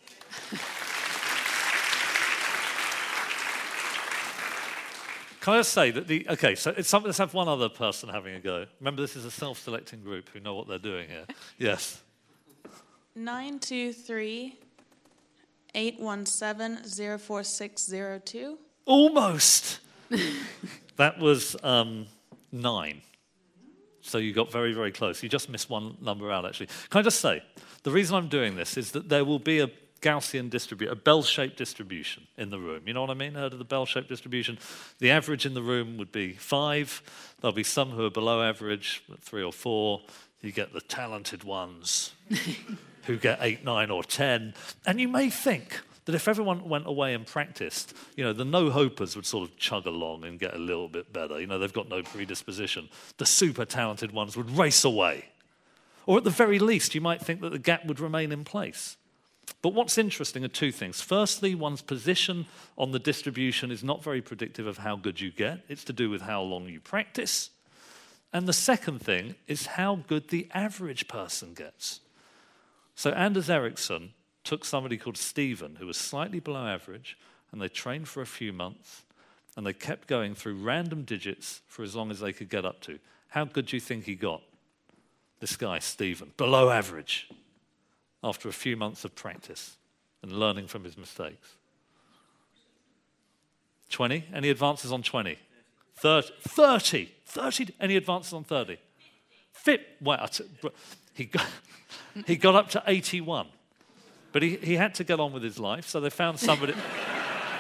Can I just say that the okay? So it's let's have one other person having a go. Remember, this is a self-selecting group who know what they're doing here. Yes. Nine two three eight one seven zero four six zero two. Almost. that was um, nine. So you got very, very close. You just missed one number out, actually. Can I just say, the reason I'm doing this is that there will be a Gaussian distribution, a bell-shaped distribution in the room. You know what I mean? Heard of the bell-shaped distribution? The average in the room would be five. There'll be some who are below average, three or four. You get the talented ones who get eight, nine, or ten. And you may think, that if everyone went away and practiced, you know, the no hopers would sort of chug along and get a little bit better. You know, they've got no predisposition. The super talented ones would race away. Or at the very least, you might think that the gap would remain in place. But what's interesting are two things. Firstly, one's position on the distribution is not very predictive of how good you get, it's to do with how long you practice. And the second thing is how good the average person gets. So, Anders Ericsson took somebody called Stephen, who was slightly below average, and they trained for a few months, and they kept going through random digits for as long as they could get up to. How good do you think he got? This guy, Stephen, below average, after a few months of practice and learning from his mistakes. 20? Any advances on 20? 30? 30? 30? Any advances on 30? Fit? Well, he got, he got up to 81. But he, he had to get on with his life, so they found somebody.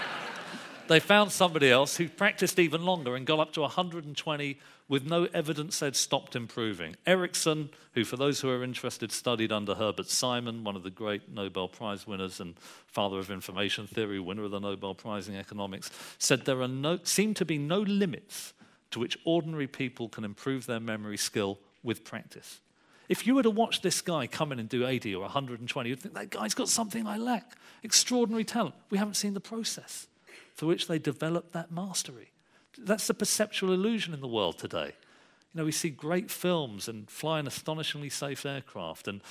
they found somebody else who practiced even longer and got up to 120 with no evidence they'd stopped improving. Ericsson, who, for those who are interested, studied under Herbert Simon, one of the great Nobel Prize winners and father of information theory, winner of the Nobel Prize in economics, said there are no, seem to be no limits to which ordinary people can improve their memory skill with practice. If you were to watch this guy come in and do 80 or 120, you'd think that guy's got something I lack. Extraordinary talent. We haven't seen the process through which they develop that mastery. That's the perceptual illusion in the world today. You know, we see great films and fly an astonishingly safe aircraft. And,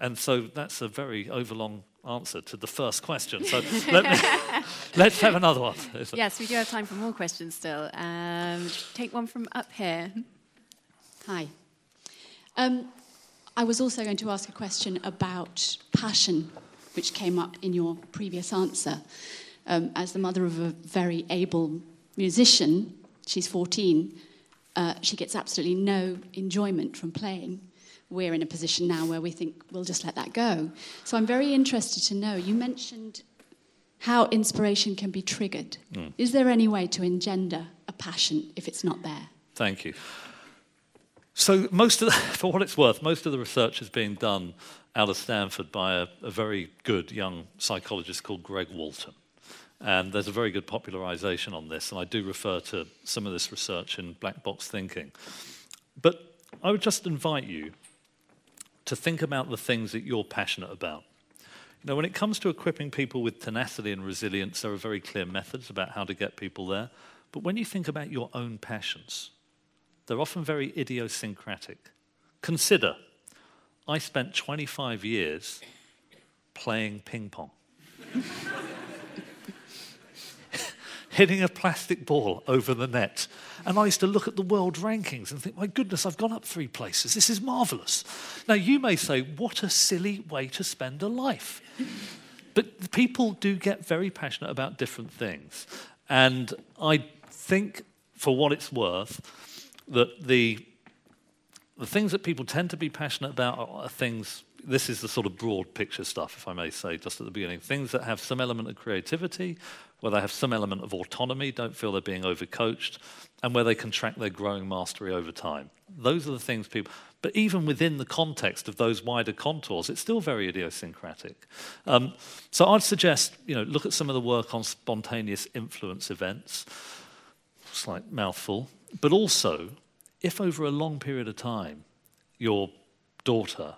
and so that's a very overlong answer to the first question. So let me, let's have another one. Yes, we do have time for more questions still. Um, take one from up here. Hi. Um, I was also going to ask a question about passion, which came up in your previous answer. Um, as the mother of a very able musician, she's 14, uh, she gets absolutely no enjoyment from playing. we're in a position now where we think we'll just let that go. So I'm very interested to know. You mentioned how inspiration can be triggered. Mm. Is there any way to engender a passion if it's not there? Thank you. So, most of the, for what it's worth, most of the research is being done out of Stanford by a, a very good young psychologist called Greg Walton. And there's a very good popularization on this, and I do refer to some of this research in black box thinking. But I would just invite you to think about the things that you're passionate about. You know, when it comes to equipping people with tenacity and resilience, there are very clear methods about how to get people there. But when you think about your own passions, they're often very idiosyncratic. Consider, I spent 25 years playing ping pong. hitting a plastic ball over the net. And I used to look at the world rankings and think, my goodness, I've gone up three places. This is marvelous. Now, you may say, what a silly way to spend a life. But people do get very passionate about different things. And I think, for what it's worth, that the, the things that people tend to be passionate about are things this is the sort of broad picture stuff, if I may say, just at the beginning. Things that have some element of creativity, where they have some element of autonomy, don't feel they're being overcoached, and where they can track their growing mastery over time. Those are the things people. But even within the context of those wider contours, it's still very idiosyncratic. Um, so I'd suggest, you know, look at some of the work on spontaneous influence events. Slight mouthful. But also, if over a long period of time your daughter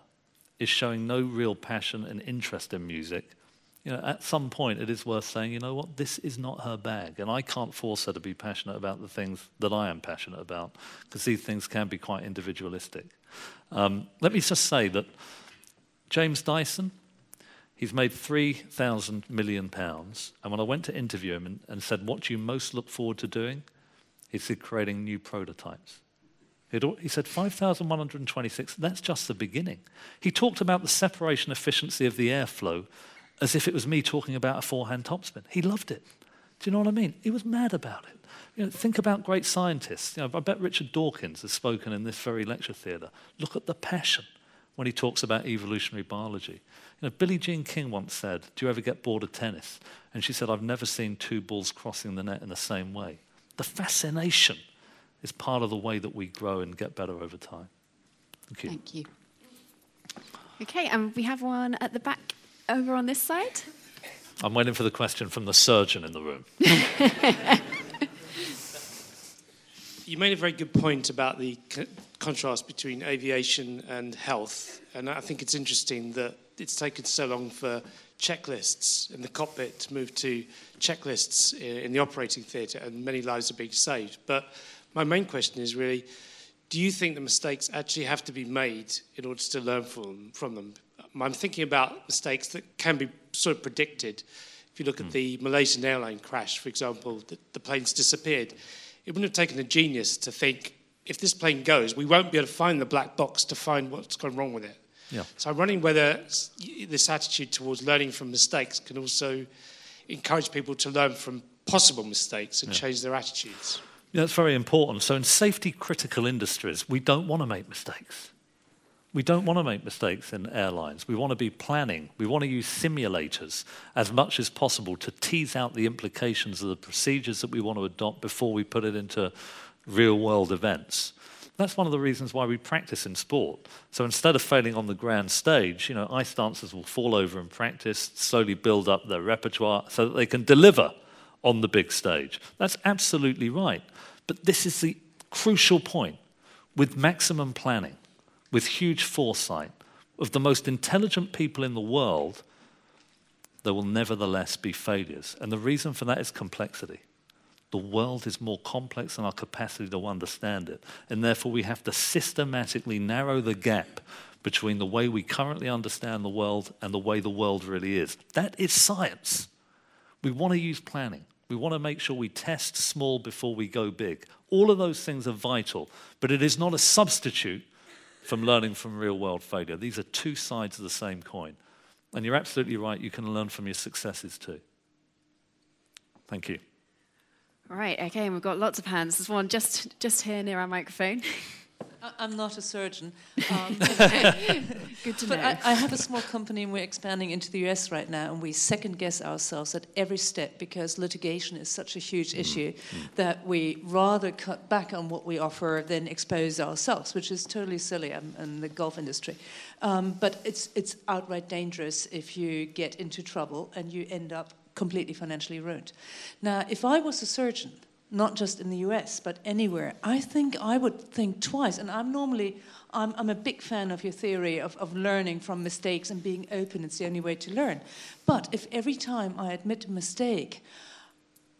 is showing no real passion and interest in music, you know, at some point it is worth saying, you know what, this is not her bag, and I can't force her to be passionate about the things that I am passionate about, because these things can be quite individualistic. Um, let me just say that James Dyson, he's made 3,000 million pounds, and when I went to interview him and, and said, what do you most look forward to doing? He said, creating new prototypes. He said 5,126, that's just the beginning. He talked about the separation efficiency of the airflow as if it was me talking about a forehand topspin. He loved it. Do you know what I mean? He was mad about it. You know, think about great scientists. You know, I bet Richard Dawkins has spoken in this very lecture theatre. Look at the passion when he talks about evolutionary biology. You know, Billie Jean King once said, Do you ever get bored of tennis? And she said, I've never seen two balls crossing the net in the same way. The fascination is part of the way that we grow and get better over time. Thank you. Thank you. Okay, and we have one at the back over on this side. I'm waiting for the question from the surgeon in the room. you made a very good point about the contrast between aviation and health, and I think it's interesting that it's taken so long for checklists in the cockpit to move to checklists in the operating theatre, and many lives are being saved. But my main question is really do you think the mistakes actually have to be made in order to learn from, from them? I'm thinking about mistakes that can be sort of predicted. If you look at hmm. the Malaysian airline crash, for example, the, the planes disappeared. It wouldn't have taken a genius to think if this plane goes, we won't be able to find the black box to find what's gone wrong with it. Yeah. So I'm wondering whether this attitude towards learning from mistakes can also encourage people to learn from possible mistakes and yeah. change their attitudes. Yeah, that's very important. So, in safety critical industries, we don't want to make mistakes. We don't want to make mistakes in airlines. We want to be planning. We want to use simulators as much as possible to tease out the implications of the procedures that we want to adopt before we put it into real world events. That's one of the reasons why we practice in sport. So instead of failing on the grand stage, you know, ice dancers will fall over and practice, slowly build up their repertoire so that they can deliver on the big stage. That's absolutely right. But this is the crucial point with maximum planning, with huge foresight, of the most intelligent people in the world, there will nevertheless be failures. And the reason for that is complexity. The world is more complex than our capacity to understand it. And therefore, we have to systematically narrow the gap between the way we currently understand the world and the way the world really is. That is science. We want to use planning. We want to make sure we test small before we go big. All of those things are vital, but it is not a substitute from learning from real world failure. These are two sides of the same coin. And you're absolutely right, you can learn from your successes too. Thank you. All right, okay, and we've got lots of hands. There's one just, just here near our microphone. I- I'm not a surgeon. Um, Good to but know. I, I have a small company and we're expanding into the US right now, and we second guess ourselves at every step because litigation is such a huge issue that we rather cut back on what we offer than expose ourselves, which is totally silly um, in the golf industry. Um, but it's, it's outright dangerous if you get into trouble and you end up completely financially ruined. Now, if I was a surgeon, not just in the US, but anywhere, I think I would think twice. And I'm normally, I'm, I'm a big fan of your theory of, of learning from mistakes and being open. It's the only way to learn. But if every time I admit a mistake,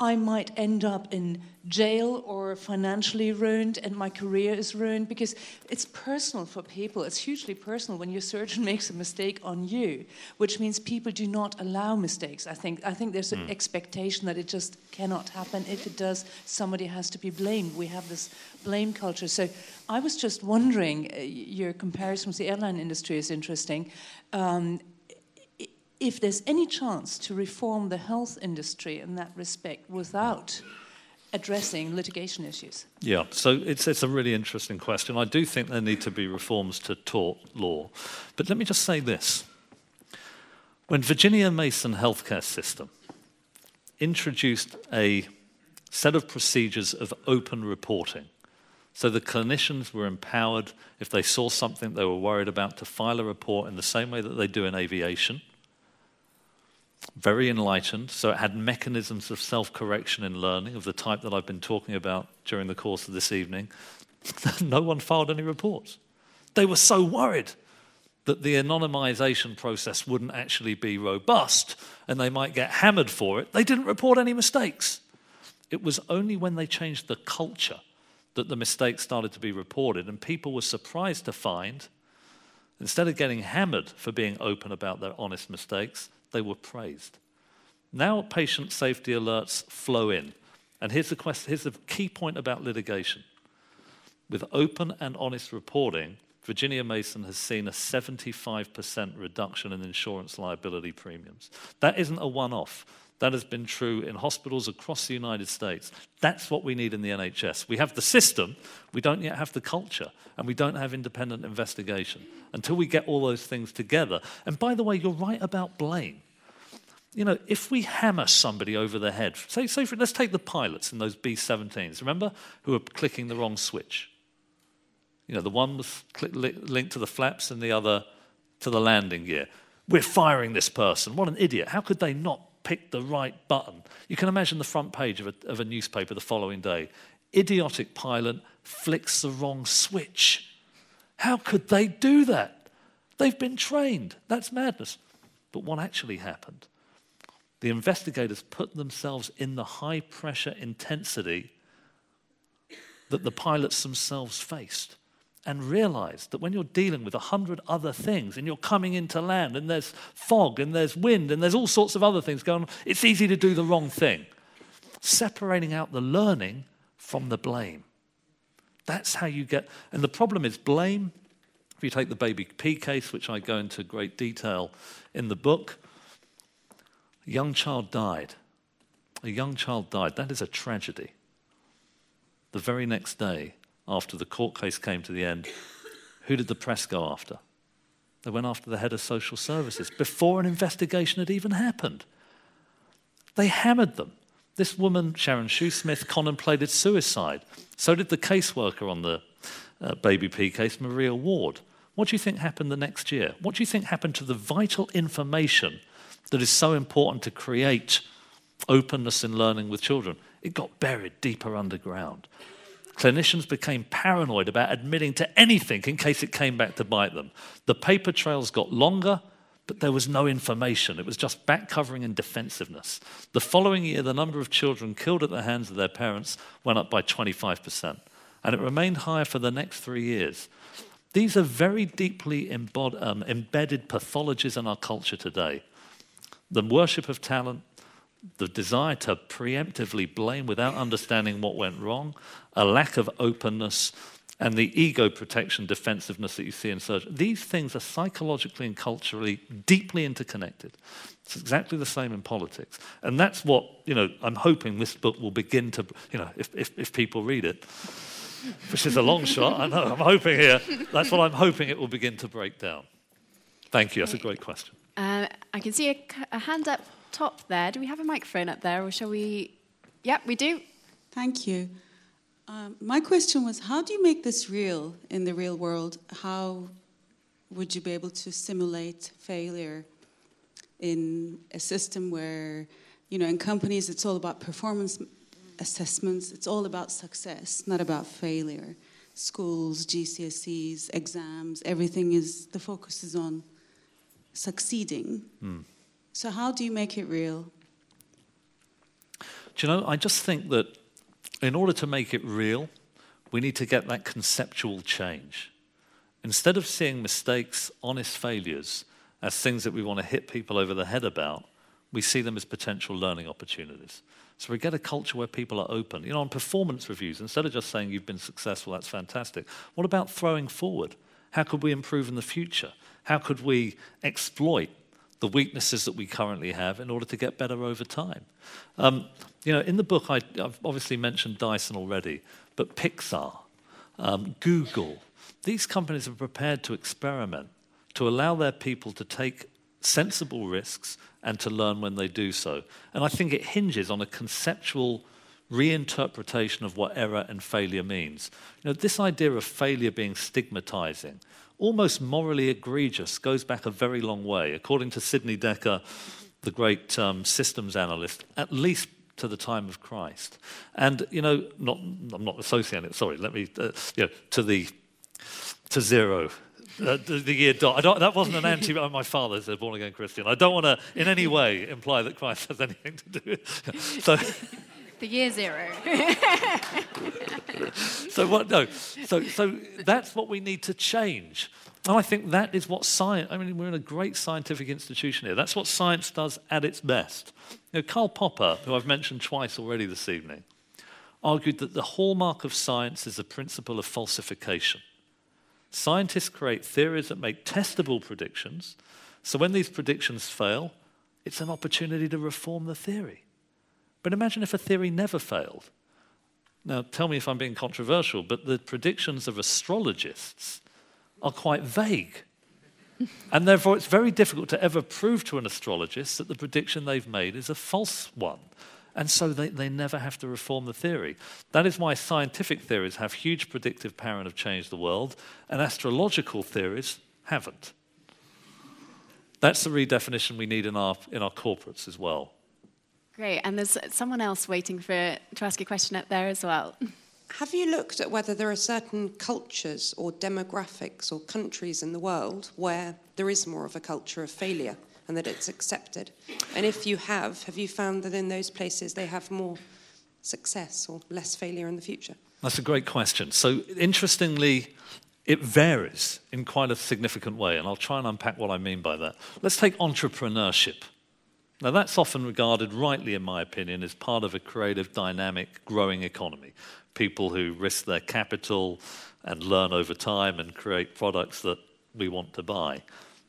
I might end up in jail or financially ruined and my career is ruined because it's personal for people. It's hugely personal when your surgeon makes a mistake on you, which means people do not allow mistakes. I think, I think there's an expectation that it just cannot happen. If it does, somebody has to be blamed. We have this blame culture. So I was just wondering, uh, your comparison with the airline industry is interesting. Um, if there's any chance to reform the health industry in that respect without addressing litigation issues. Yeah, so it's, it's a really interesting question. I do think there need to be reforms to tort law. But let me just say this. When Virginia Mason Healthcare System introduced a set of procedures of open reporting, so the clinicians were empowered, if they saw something they were worried about, to file a report in the same way that they do in aviation, very enlightened, so it had mechanisms of self correction in learning of the type that I've been talking about during the course of this evening. no one filed any reports. They were so worried that the anonymization process wouldn't actually be robust and they might get hammered for it, they didn't report any mistakes. It was only when they changed the culture that the mistakes started to be reported, and people were surprised to find, instead of getting hammered for being open about their honest mistakes, they were praised. Now patient safety alerts flow in. And here's the, question, here's the key point about litigation. With open and honest reporting, Virginia Mason has seen a 75% reduction in insurance liability premiums. That isn't a one off. That has been true in hospitals across the United States. That's what we need in the NHS. We have the system, we don't yet have the culture, and we don't have independent investigation until we get all those things together. And by the way, you're right about blame. You know, if we hammer somebody over the head, say, say for, let's take the pilots in those B 17s, remember, who were clicking the wrong switch. You know, the one was linked to the flaps and the other to the landing gear. We're firing this person. What an idiot. How could they not pick the right button? You can imagine the front page of a, of a newspaper the following day. Idiotic pilot flicks the wrong switch. How could they do that? They've been trained. That's madness. But what actually happened? The investigators put themselves in the high pressure intensity that the pilots themselves faced and realized that when you're dealing with a hundred other things and you're coming into land and there's fog and there's wind and there's all sorts of other things going on, it's easy to do the wrong thing. Separating out the learning from the blame. That's how you get, and the problem is blame. If you take the baby P case, which I go into great detail in the book, a young child died. A young child died. That is a tragedy. The very next day, after the court case came to the end, who did the press go after? They went after the head of social services before an investigation had even happened. They hammered them. This woman, Sharon Shoesmith, contemplated suicide. So did the caseworker on the uh, Baby P case, Maria Ward. What do you think happened the next year? What do you think happened to the vital information that is so important to create openness in learning with children? It got buried deeper underground. Clinicians became paranoid about admitting to anything in case it came back to bite them. The paper trails got longer, but there was no information. It was just back covering and defensiveness. The following year, the number of children killed at the hands of their parents went up by 25%, and it remained higher for the next three years. These are very deeply embod- um, embedded pathologies in our culture today. The worship of talent, the desire to preemptively blame without understanding what went wrong, a lack of openness, and the ego protection defensiveness that you see in surgery. These things are psychologically and culturally deeply interconnected. It's exactly the same in politics. And that's what, you know, I'm hoping this book will begin to, you know, if, if, if people read it, which is a long shot. I know. I'm hoping here. That's what I'm hoping it will begin to break down. Thank you. That's a great question. Uh, I can see a, a hand up top there. Do we have a microphone up there, or shall we? Yep, we do. Thank you. Um, my question was how do you make this real in the real world? How would you be able to simulate failure in a system where, you know, in companies it's all about performance assessments, it's all about success, not about failure. Schools, GCSEs, exams, everything is, the focus is on succeeding. Mm. So, how do you make it real? Do you know, I just think that in order to make it real, we need to get that conceptual change. Instead of seeing mistakes, honest failures, as things that we want to hit people over the head about, we see them as potential learning opportunities. So we get a culture where people are open. You know, on performance reviews, instead of just saying you've been successful, that's fantastic, what about throwing forward? How could we improve in the future? How could we exploit the weaknesses that we currently have in order to get better over time? Um, you know, in the book, I, have obviously mentioned Dyson already, but Pixar, um, Google, these companies are prepared to experiment, to allow their people to take sensible risks and to learn when they do so. And I think it hinges on a conceptual reinterpretation of what error and failure means. You know, this idea of failure being stigmatizing, almost morally egregious, goes back a very long way. According to Sidney Dekker, the great um, systems analyst, at least to the time of Christ. And, you know, not, I'm not associating it, sorry, let me, uh, you know, to the, to zero, uh, the, the, year dot. that wasn't an anti. my father's a born again Christian. I don't want to in any way imply that Christ has anything to do. with So the year zero. so what? No. So so that's what we need to change. And I think that is what science. I mean, we're in a great scientific institution here. That's what science does at its best. You know, Karl Popper, who I've mentioned twice already this evening, argued that the hallmark of science is the principle of falsification. Scientists create theories that make testable predictions. So when these predictions fail, it's an opportunity to reform the theory. But imagine if a theory never failed. Now, tell me if I'm being controversial, but the predictions of astrologists are quite vague. and therefore, it's very difficult to ever prove to an astrologist that the prediction they've made is a false one. And so they, they never have to reform the theory. That is why scientific theories have huge predictive power and have changed the world, and astrological theories haven't. That's the redefinition we need in our, in our corporates as well. Great, and there's someone else waiting for, to ask a question up there as well. Have you looked at whether there are certain cultures or demographics or countries in the world where there is more of a culture of failure? and that it's accepted? And if you have, have you found that in those places they have more success or less failure in the future? That's a great question. So, interestingly, it varies in quite a significant way, and I'll try and unpack what I mean by that. Let's take entrepreneurship. Now, that's often regarded, rightly in my opinion, as part of a creative, dynamic, growing economy. People who risk their capital and learn over time and create products that we want to buy.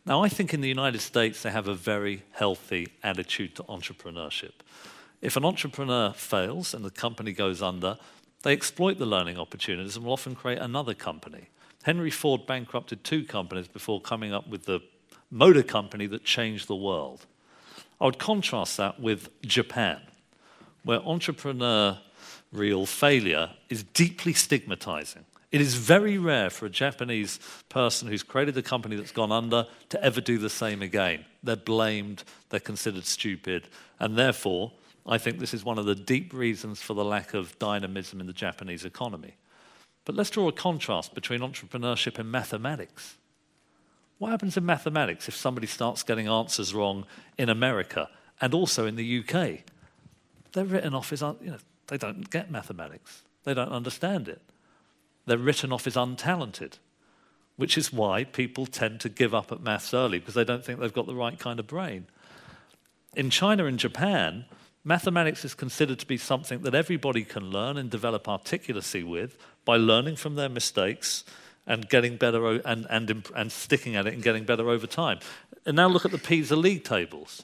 Now, I think in the United States, they have a very healthy attitude to entrepreneurship. If an entrepreneur fails and the company goes under, they exploit the learning opportunities and will often create another company. Henry Ford bankrupted two companies before coming up with the motor company that changed the world. I would contrast that with Japan, where entrepreneurial failure is deeply stigmatizing. It is very rare for a Japanese person who's created a company that's gone under to ever do the same again. They're blamed, they're considered stupid, and therefore, I think this is one of the deep reasons for the lack of dynamism in the Japanese economy. But let's draw a contrast between entrepreneurship and mathematics. What happens in mathematics if somebody starts getting answers wrong in America and also in the UK? They're written off as, you know, they don't get mathematics, they don't understand it they're written off as untalented, which is why people tend to give up at maths early because they don't think they've got the right kind of brain. In China and Japan, mathematics is considered to be something that everybody can learn and develop articulacy with by learning from their mistakes and getting better and, and, and sticking at it and getting better over time. And now look at the PISA league tables.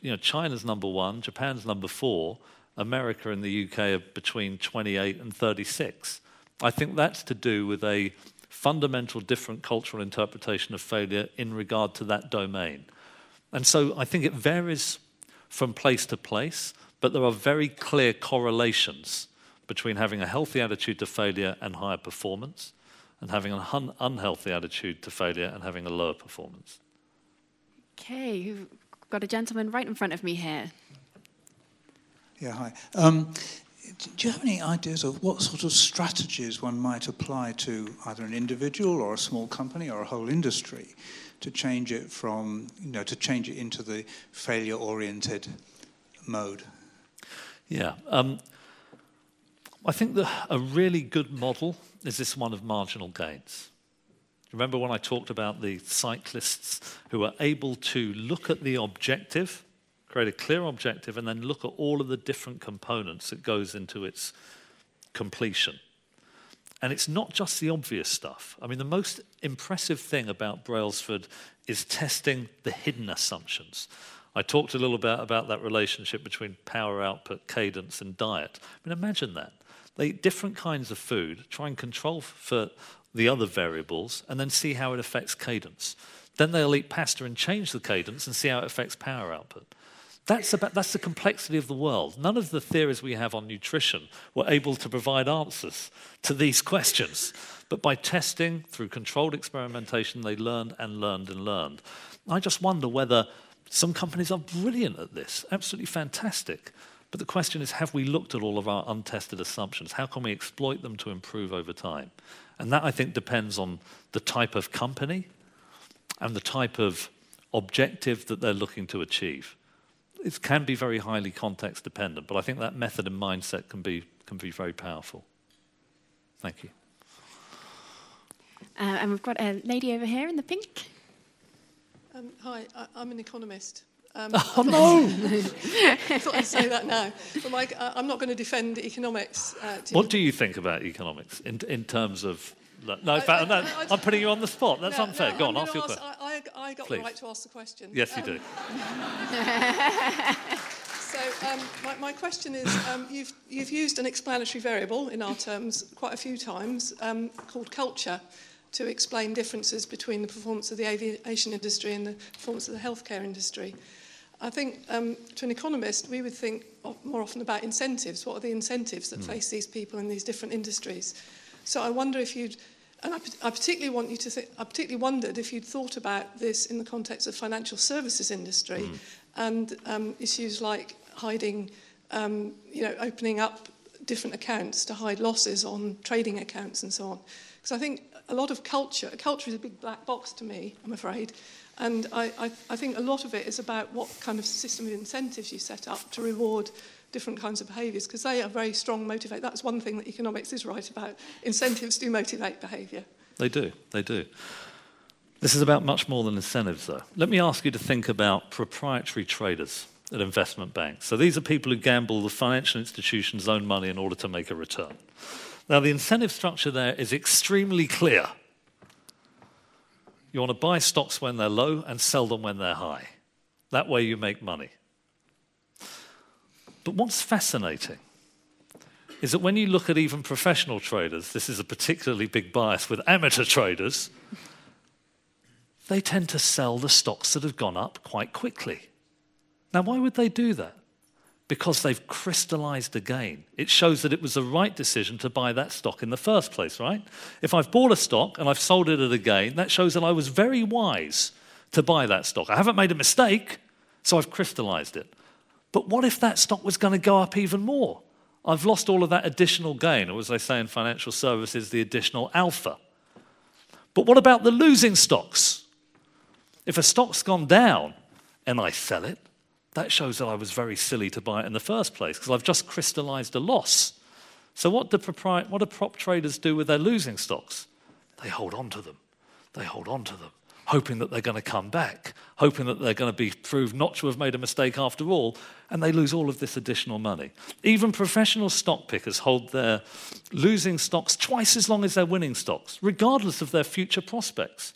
You know, China's number one, Japan's number four, America and the UK are between 28 and 36. I think that's to do with a fundamental different cultural interpretation of failure in regard to that domain. And so I think it varies from place to place, but there are very clear correlations between having a healthy attitude to failure and higher performance, and having an un- unhealthy attitude to failure and having a lower performance. Okay, you've got a gentleman right in front of me here. Yeah, hi. Um, do you have any ideas of what sort of strategies one might apply to either an individual or a small company or a whole industry to change it from, you know, to change it into the failure-oriented mode? Yeah. Um, I think that a really good model is this one of marginal gains. Remember when I talked about the cyclists who are able to look at the objective, create a clear objective, and then look at all of the different components that goes into its completion. And it's not just the obvious stuff. I mean, the most impressive thing about Brailsford is testing the hidden assumptions. I talked a little bit about that relationship between power output, cadence, and diet. I mean, imagine that. They eat different kinds of food, try and control for the other variables, and then see how it affects cadence. Then they'll eat pasta and change the cadence and see how it affects power output. That's, about, that's the complexity of the world. None of the theories we have on nutrition were able to provide answers to these questions. But by testing through controlled experimentation, they learned and learned and learned. I just wonder whether some companies are brilliant at this, absolutely fantastic. But the question is have we looked at all of our untested assumptions? How can we exploit them to improve over time? And that, I think, depends on the type of company and the type of objective that they're looking to achieve it can be very highly context dependent, but I think that method and mindset can be, can be very powerful. Thank you. Uh, and we've got a lady over here in the pink. Um, hi, I, am an economist. Um, oh no! I thought I'd say that now. But Mike, uh, I'm not going to defend economics. Uh, what do you think about economics in, in terms of no, in fact, no, I'm putting you on the spot. That's no, unfair. No, Go on, ask, ask your question. I, I, I got Please. the right to ask the question. Yes, um, you do. so um, my, my, question is, um, you've, you've used an explanatory variable in our terms quite a few times um, called culture to explain differences between the performance of the aviation industry and the performance of the healthcare industry. I think um, to an economist, we would think of, more often about incentives. What are the incentives that mm. face these people in these different industries? So I wonder if you'd, and I, I particularly want you to think, I particularly wondered if you'd thought about this in the context of financial services industry mm. and um, issues like hiding, um, you know, opening up different accounts to hide losses on trading accounts and so on. Because I think a lot of culture, culture is a big black box to me, I'm afraid. And I, I, I think a lot of it is about what kind of system of incentives you set up to reward different kinds of behaviours because they are very strong motivate. That's one thing that economics is right about. Incentives do motivate behaviour. They do, they do. This is about much more than incentives, though. Let me ask you to think about proprietary traders at investment banks. So these are people who gamble the financial institution's own money in order to make a return. Now, the incentive structure there is extremely clear. You want to buy stocks when they're low and sell them when they're high. That way you make money. But what's fascinating is that when you look at even professional traders, this is a particularly big bias with amateur traders, they tend to sell the stocks that have gone up quite quickly. Now, why would they do that? Because they've crystallized again. It shows that it was the right decision to buy that stock in the first place, right? If I've bought a stock and I've sold it at a gain, that shows that I was very wise to buy that stock. I haven't made a mistake, so I've crystallized it. But what if that stock was going to go up even more? I've lost all of that additional gain, or as they say in financial services, the additional alpha. But what about the losing stocks? If a stock's gone down and I sell it, that shows that I was very silly to buy it in the first place because I've just crystallized a loss. So, what do, propri- what do prop traders do with their losing stocks? They hold on to them. They hold on to them hoping that they're going to come back, hoping that they're going to be proved not to have made a mistake after all, and they lose all of this additional money. Even professional stock pickers hold their losing stocks twice as long as their winning stocks, regardless of their future prospects.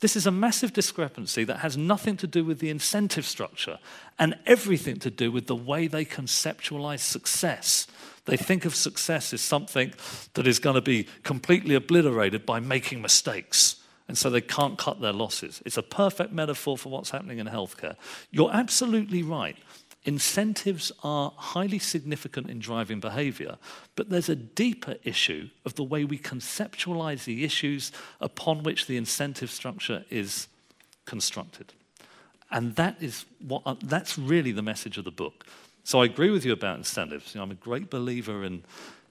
This is a massive discrepancy that has nothing to do with the incentive structure and everything to do with the way they conceptualize success. They think of success as something that is going to be completely obliterated by making mistakes. And so they can't cut their losses. It's a perfect metaphor for what's happening in healthcare. You're absolutely right. Incentives are highly significant in driving behavior, but there's a deeper issue of the way we conceptualize the issues upon which the incentive structure is constructed. And that is what, uh, that's really the message of the book. So I agree with you about incentives. You know, I'm a great believer in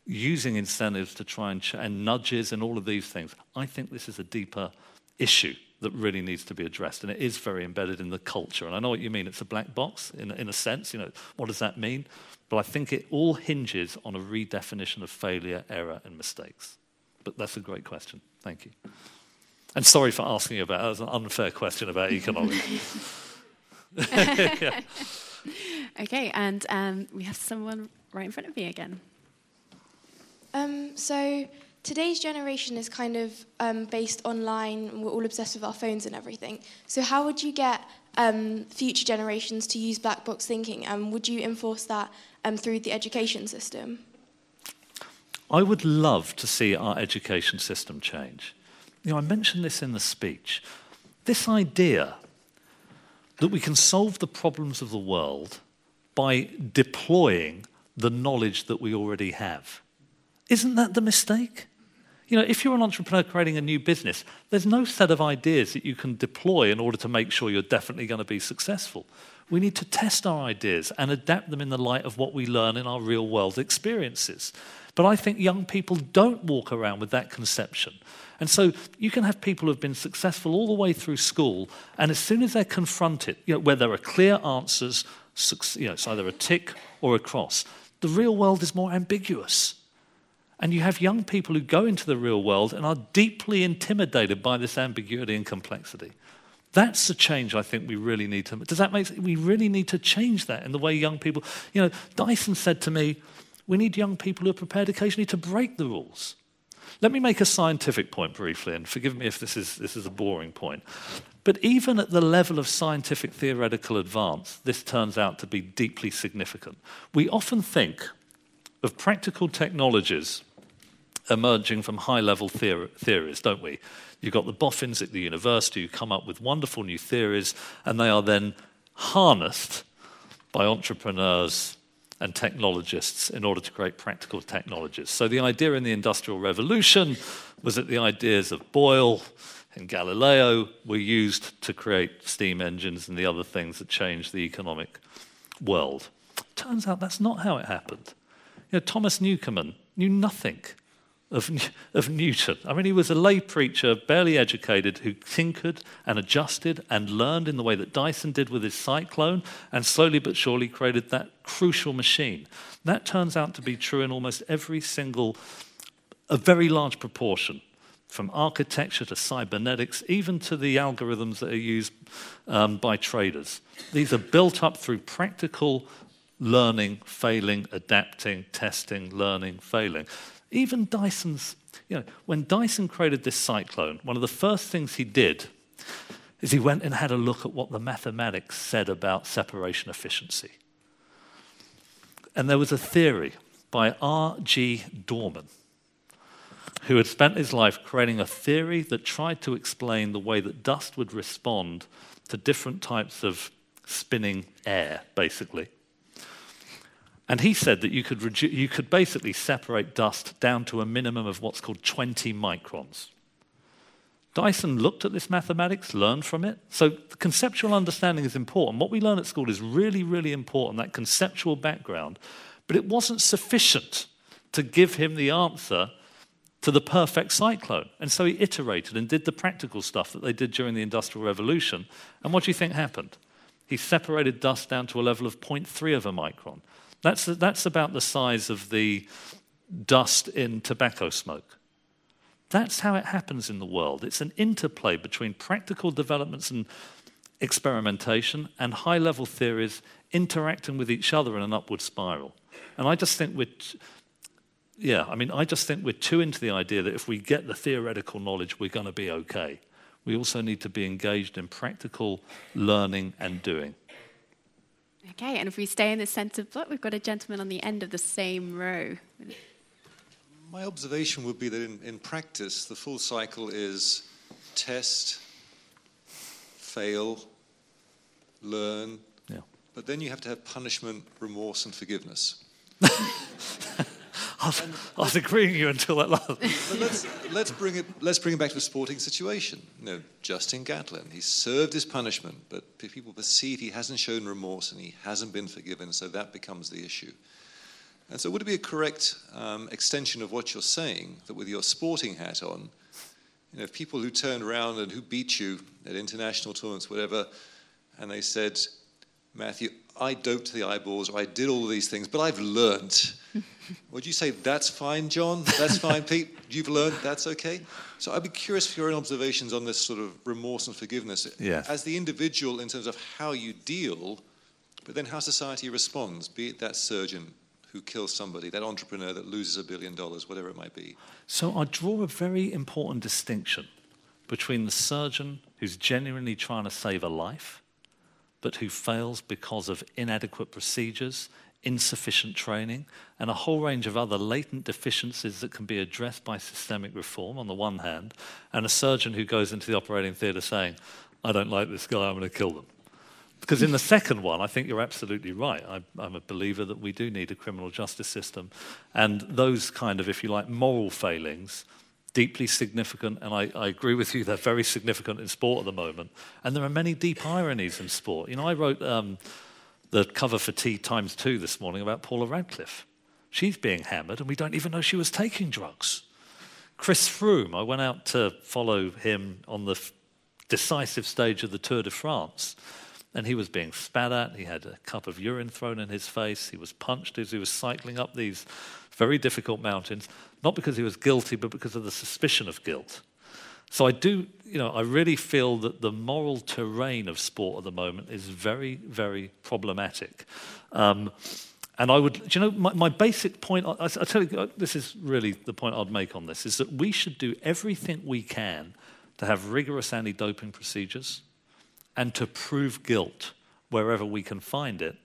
using incentives to try and, ch- and nudges and all of these things. I think this is a deeper issue that really needs to be addressed. And it is very embedded in the culture. And I know what you mean. It's a black box in, in a sense. You know, what does that mean? But I think it all hinges on a redefinition of failure, error, and mistakes. But that's a great question. Thank you. And sorry for asking you about that. was an unfair question about economics. yeah. Okay, and um, we have someone right in front of me again. Um, so today's generation is kind of um, based online. We're all obsessed with our phones and everything. So how would you get um, future generations to use black box thinking? And would you enforce that um, through the education system? I would love to see our education system change. You know, I mentioned this in the speech. This idea that we can solve the problems of the world by deploying the knowledge that we already have. Isn't that the mistake? You know, if you're an entrepreneur creating a new business, there's no set of ideas that you can deploy in order to make sure you're definitely going to be successful. We need to test our ideas and adapt them in the light of what we learn in our real world experiences. But I think young people don't walk around with that conception. And so you can have people who've been successful all the way through school, and as soon as they're confronted, you know, where there are clear answers, you know, it's either a tick or a cross, the real world is more ambiguous. And you have young people who go into the real world and are deeply intimidated by this ambiguity and complexity. That's the change I think we really need to. Does that make sense? We really need to change that in the way young people. You know, Dyson said to me, we need young people who are prepared occasionally to break the rules. Let me make a scientific point briefly, and forgive me if this is, this is a boring point. But even at the level of scientific theoretical advance, this turns out to be deeply significant. We often think of practical technologies emerging from high level theor- theories, don't we? You've got the boffins at the university who come up with wonderful new theories, and they are then harnessed by entrepreneurs and technologists in order to create practical technologies. So, the idea in the Industrial Revolution was that the ideas of Boyle and Galileo were used to create steam engines and the other things that changed the economic world. Turns out that's not how it happened. You know, Thomas Newcomen knew nothing of, of Newton. I mean, he was a lay preacher, barely educated, who tinkered and adjusted and learned in the way that Dyson did with his cyclone, and slowly but surely created that crucial machine. That turns out to be true in almost every single, a very large proportion, from architecture to cybernetics, even to the algorithms that are used um, by traders. These are built up through practical learning, failing, adapting, testing, learning, failing. Even Dyson's, you know, when Dyson created this cyclone, one of the first things he did is he went and had a look at what the mathematics said about separation efficiency. And there was a theory by R.G. Dorman, who had spent his life creating a theory that tried to explain the way that dust would respond to different types of spinning air, basically. And he said that you could, you could basically separate dust down to a minimum of what's called 20 microns. Dyson looked at this mathematics, learned from it. So conceptual understanding is important. What we learn at school is really, really important, that conceptual background. But it wasn't sufficient to give him the answer to the perfect cyclone. And so he iterated and did the practical stuff that they did during the Industrial Revolution. And what do you think happened? He separated dust down to a level of 0.3 of a micron. That's, that's about the size of the dust in tobacco smoke. That's how it happens in the world. It's an interplay between practical developments and experimentation and high level theories interacting with each other in an upward spiral. And I just think we're, t- yeah, I mean, I just think we're too into the idea that if we get the theoretical knowledge, we're going to be okay. we also need to be engaged in practical learning and doing. Okay, and if we stay in the centre block, we've got a gentleman on the end of the same row. My observation would be that in, in practice, the full cycle is test, fail, learn, yeah. but then you have to have punishment, remorse, and forgiveness. I was, I was agreeing with you until that last. Let's, let's, bring it, let's bring it back to a sporting situation. You know, Justin Gatlin, he served his punishment, but people perceive he hasn't shown remorse and he hasn't been forgiven, so that becomes the issue. And so, would it be a correct um, extension of what you're saying that with your sporting hat on, you know, people who turned around and who beat you at international tournaments, whatever, and they said, Matthew, I doped the eyeballs, or I did all of these things, but I've learned. Would you say that's fine, John? That's fine, Pete? You've learned, that's okay? So I'd be curious for your own observations on this sort of remorse and forgiveness. Yeah. As the individual, in terms of how you deal, but then how society responds, be it that surgeon who kills somebody, that entrepreneur that loses a billion dollars, whatever it might be. So I draw a very important distinction between the surgeon who's genuinely trying to save a life, but who fails because of inadequate procedures, insufficient training, and a whole range of other latent deficiencies that can be addressed by systemic reform on the one hand, and a surgeon who goes into the operating theatre saying, I don't like this guy, I'm going to kill them. Because in the second one, I think you're absolutely right. I, I'm a believer that we do need a criminal justice system. And those kind of, if you like, moral failings, deeply significant, and I, I, agree with you, they're very significant in sport at the moment. And there are many deep ironies in sport. You know, I wrote um, the cover for T times two this morning about Paula Radcliffe. She's being hammered, and we don't even know she was taking drugs. Chris Froome, I went out to follow him on the f- decisive stage of the Tour de France. And he was being spat at. He had a cup of urine thrown in his face. He was punched as he was cycling up these very difficult mountains, not because he was guilty, but because of the suspicion of guilt. So I do, you know, I really feel that the moral terrain of sport at the moment is very, very problematic. Um, and I would, you know, my, my basic point, I, I, tell you, this is really the point I'd make on this, is that we should do everything we can to have rigorous anti doping procedures and to prove guilt wherever we can find it.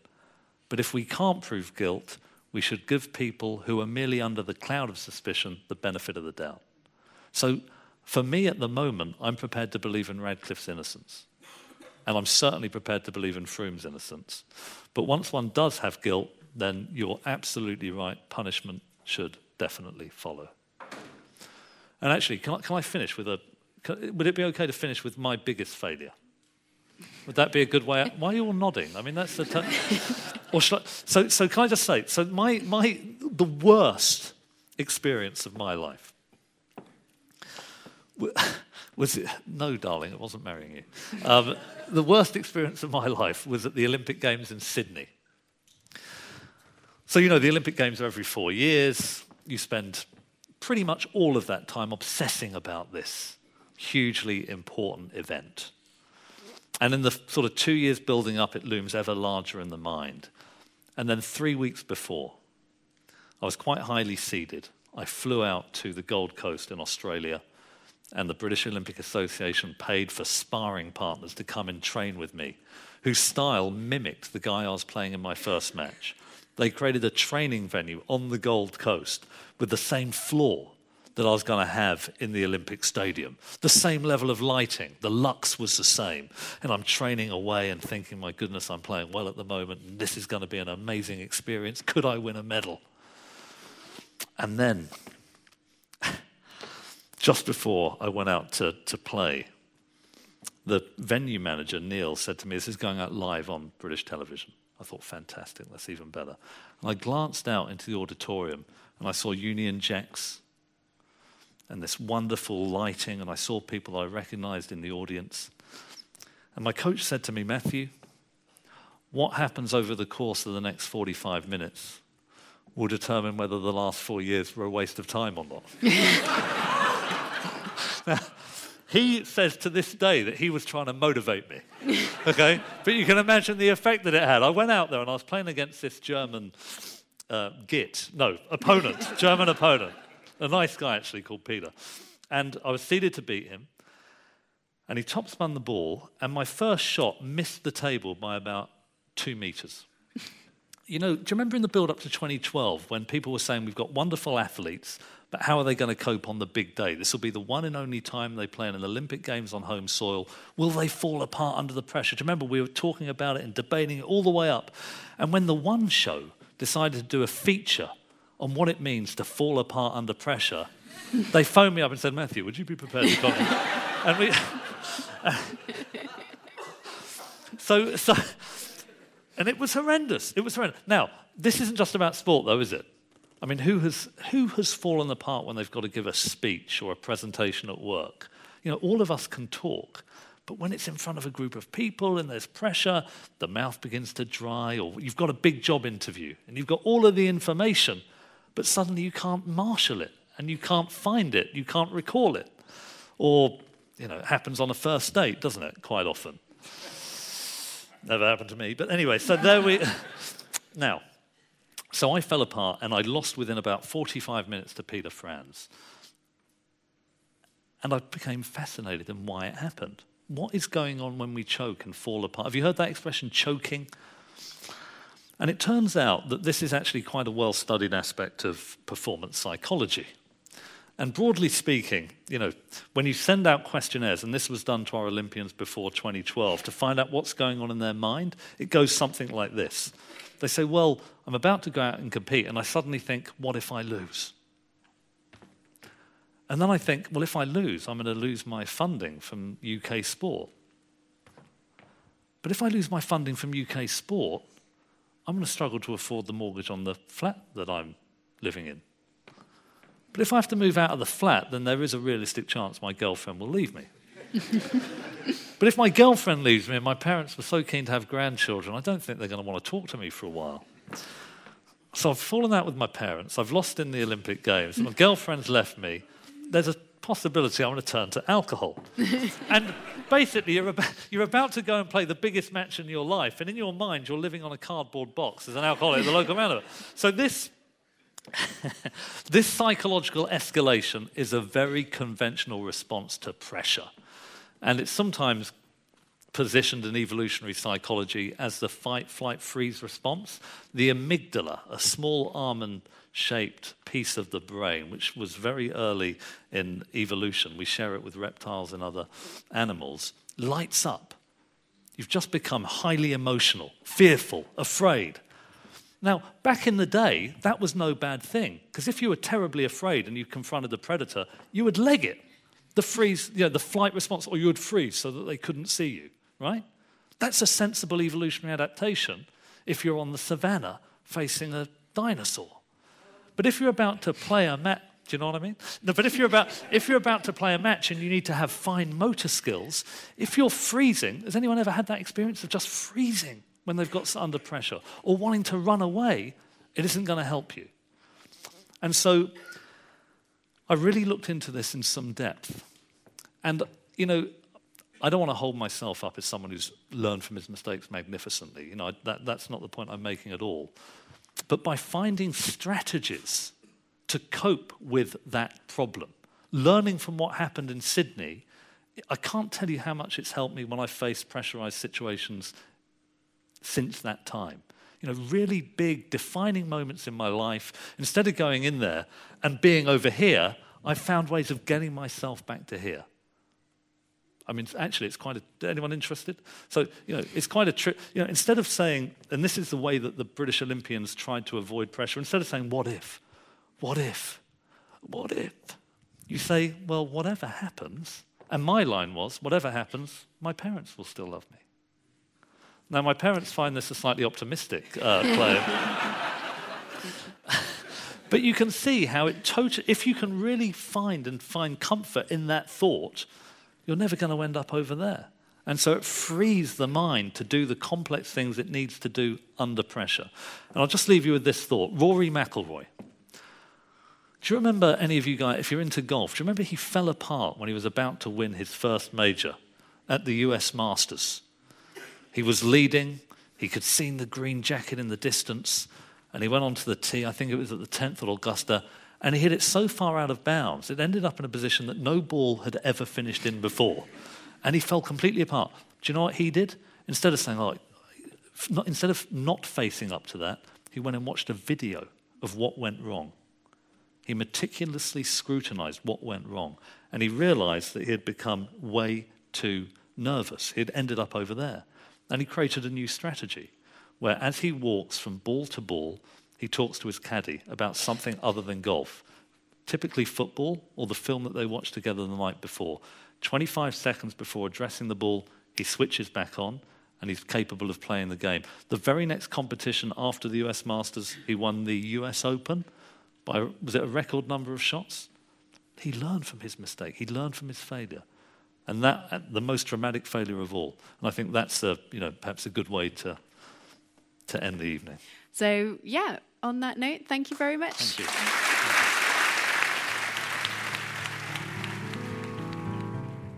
But if we can't prove guilt, we should give people who are merely under the cloud of suspicion the benefit of the doubt. So, for me at the moment, I'm prepared to believe in Radcliffe's innocence. And I'm certainly prepared to believe in Froome's innocence. But once one does have guilt, then you're absolutely right. Punishment should definitely follow. And actually, can I, can I finish with a. Can, would it be okay to finish with my biggest failure? Would that be a good way? Out? Why are you all nodding? I mean, that's the. T- or I, so, so can I just say? So my my the worst experience of my life was it, no, darling, it wasn't marrying you. Um, the worst experience of my life was at the Olympic Games in Sydney. So you know, the Olympic Games are every four years. You spend pretty much all of that time obsessing about this hugely important event. And in the sort of two years building up, it looms ever larger in the mind. And then three weeks before, I was quite highly seeded. I flew out to the Gold Coast in Australia, and the British Olympic Association paid for sparring partners to come and train with me, whose style mimicked the guy I was playing in my first match. They created a training venue on the Gold Coast with the same floor that I was going to have in the Olympic Stadium. The same level of lighting, the lux was the same. And I'm training away and thinking, my goodness, I'm playing well at the moment, and this is going to be an amazing experience. Could I win a medal? And then, just before I went out to, to play, the venue manager, Neil, said to me, This is going out live on British television. I thought, fantastic, that's even better. And I glanced out into the auditorium and I saw Union Jacks and this wonderful lighting, and I saw people I recognized in the audience. And my coach said to me, Matthew, what happens over the course of the next 45 minutes will determine whether the last four years were a waste of time or not. now, he says to this day that he was trying to motivate me. Okay? but you can imagine the effect that it had. I went out there and I was playing against this German uh, git, no, opponent, German opponent a nice guy actually called Peter. And I was seeded to beat him. And he top spun the ball, and my first shot missed the table by about two meters. you know, do you remember in the build up to 2012 when people were saying we've got wonderful athletes, but how are they going to cope on the big day? This will be the one and only time they play in an Olympic Games on home soil. Will they fall apart under the pressure? Do you remember we were talking about it and debating it all the way up? And when the one show decided to do a feature on what it means to fall apart under pressure, they phoned me up and said, Matthew, would you be prepared to come? and we. so, so, and it was horrendous. It was horrendous. Now, this isn't just about sport, though, is it? I mean, who has, who has fallen apart when they've got to give a speech or a presentation at work? You know, all of us can talk, but when it's in front of a group of people and there's pressure, the mouth begins to dry, or you've got a big job interview and you've got all of the information, but suddenly you can't marshal it and you can't find it, you can't recall it. Or, you know, it happens on a first date, doesn't it, quite often? Never happened to me. But anyway, so there we. now, so I fell apart and I lost within about 45 minutes to Peter Franz. And I became fascinated in why it happened. What is going on when we choke and fall apart? Have you heard that expression, choking? And it turns out that this is actually quite a well studied aspect of performance psychology. And broadly speaking, you know, when you send out questionnaires, and this was done to our Olympians before 2012, to find out what's going on in their mind, it goes something like this. They say, Well, I'm about to go out and compete, and I suddenly think, What if I lose? And then I think, Well, if I lose, I'm going to lose my funding from UK sport. But if I lose my funding from UK sport, I'm going to struggle to afford the mortgage on the flat that I'm living in. But if I have to move out of the flat, then there is a realistic chance my girlfriend will leave me. but if my girlfriend leaves me and my parents were so keen to have grandchildren, I don't think they're going to want to talk to me for a while. So I've fallen out with my parents. I've lost in the Olympic Games. My girlfriend's left me. There's a possibility I'm going to turn to alcohol. and basically, you're about, you're about to go and play the biggest match in your life, and in your mind, you're living on a cardboard box as an alcoholic at the local roundabout. So this this psychological escalation is a very conventional response to pressure. And it's sometimes positioned in evolutionary psychology as the fight, flight, freeze response. The amygdala, a small almond shaped piece of the brain, which was very early in evolution, we share it with reptiles and other animals, lights up. You've just become highly emotional, fearful, afraid. Now, back in the day, that was no bad thing, because if you were terribly afraid and you confronted the predator, you would leg it, the freeze, you know, the flight response, or you would freeze so that they couldn't see you, right? That's a sensible evolutionary adaptation if you're on the savannah facing a dinosaur. But if you're about to play a match, do you know what I mean? No, but if you're about if you're about to play a match and you need to have fine motor skills, if you're freezing, has anyone ever had that experience of just freezing? when they've got under pressure or wanting to run away, it isn't going to help you. And so I really looked into this in some depth. And, you know, I don't want to hold myself up as someone who's learned from his mistakes magnificently. You know, that, that's not the point I'm making at all. But by finding strategies to cope with that problem, learning from what happened in Sydney, I can't tell you how much it's helped me when I face pressurized situations since that time. You know, really big, defining moments in my life. Instead of going in there and being over here, I found ways of getting myself back to here. I mean, actually, it's quite a. Anyone interested? So, you know, it's quite a trick. You know, instead of saying, and this is the way that the British Olympians tried to avoid pressure, instead of saying, what if? What if? What if? You say, well, whatever happens, and my line was, whatever happens, my parents will still love me. Now, my parents find this a slightly optimistic uh, claim. but you can see how it totally, if you can really find and find comfort in that thought, you're never going to end up over there. And so it frees the mind to do the complex things it needs to do under pressure. And I'll just leave you with this thought Rory McIlroy. Do you remember any of you guys, if you're into golf, do you remember he fell apart when he was about to win his first major at the US Masters? He was leading. He could see the green jacket in the distance. And he went onto the tee, I think it was at the 10th at Augusta, and he hit it so far out of bounds, it ended up in a position that no ball had ever finished in before. And he fell completely apart. Do you know what he did? Instead of saying, oh, instead of not facing up to that, he went and watched a video of what went wrong. He meticulously scrutinized what went wrong. And he realized that he had become way too nervous. He had ended up over there. And he created a new strategy where, as he walks from ball to ball, he talks to his caddy about something other than golf, typically football or the film that they watched together the night before. 25 seconds before addressing the ball, he switches back on and he's capable of playing the game. The very next competition after the US Masters, he won the US Open by, was it a record number of shots? He learned from his mistake, he learned from his failure. And that, uh, the most dramatic failure of all. And I think that's a, you know, perhaps a good way to, to end the evening. So, yeah, on that note, thank you very much. Thank you.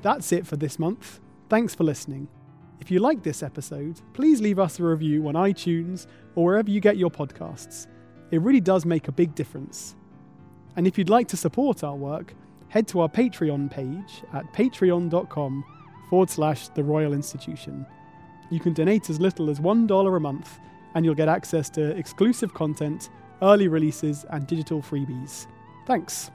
That's it for this month. Thanks for listening. If you like this episode, please leave us a review on iTunes or wherever you get your podcasts. It really does make a big difference. And if you'd like to support our work, head to our Patreon page at patreon.com forward slash the Royal Institution. You can donate as little as $1 a month, and you'll get access to exclusive content, early releases, and digital freebies. Thanks.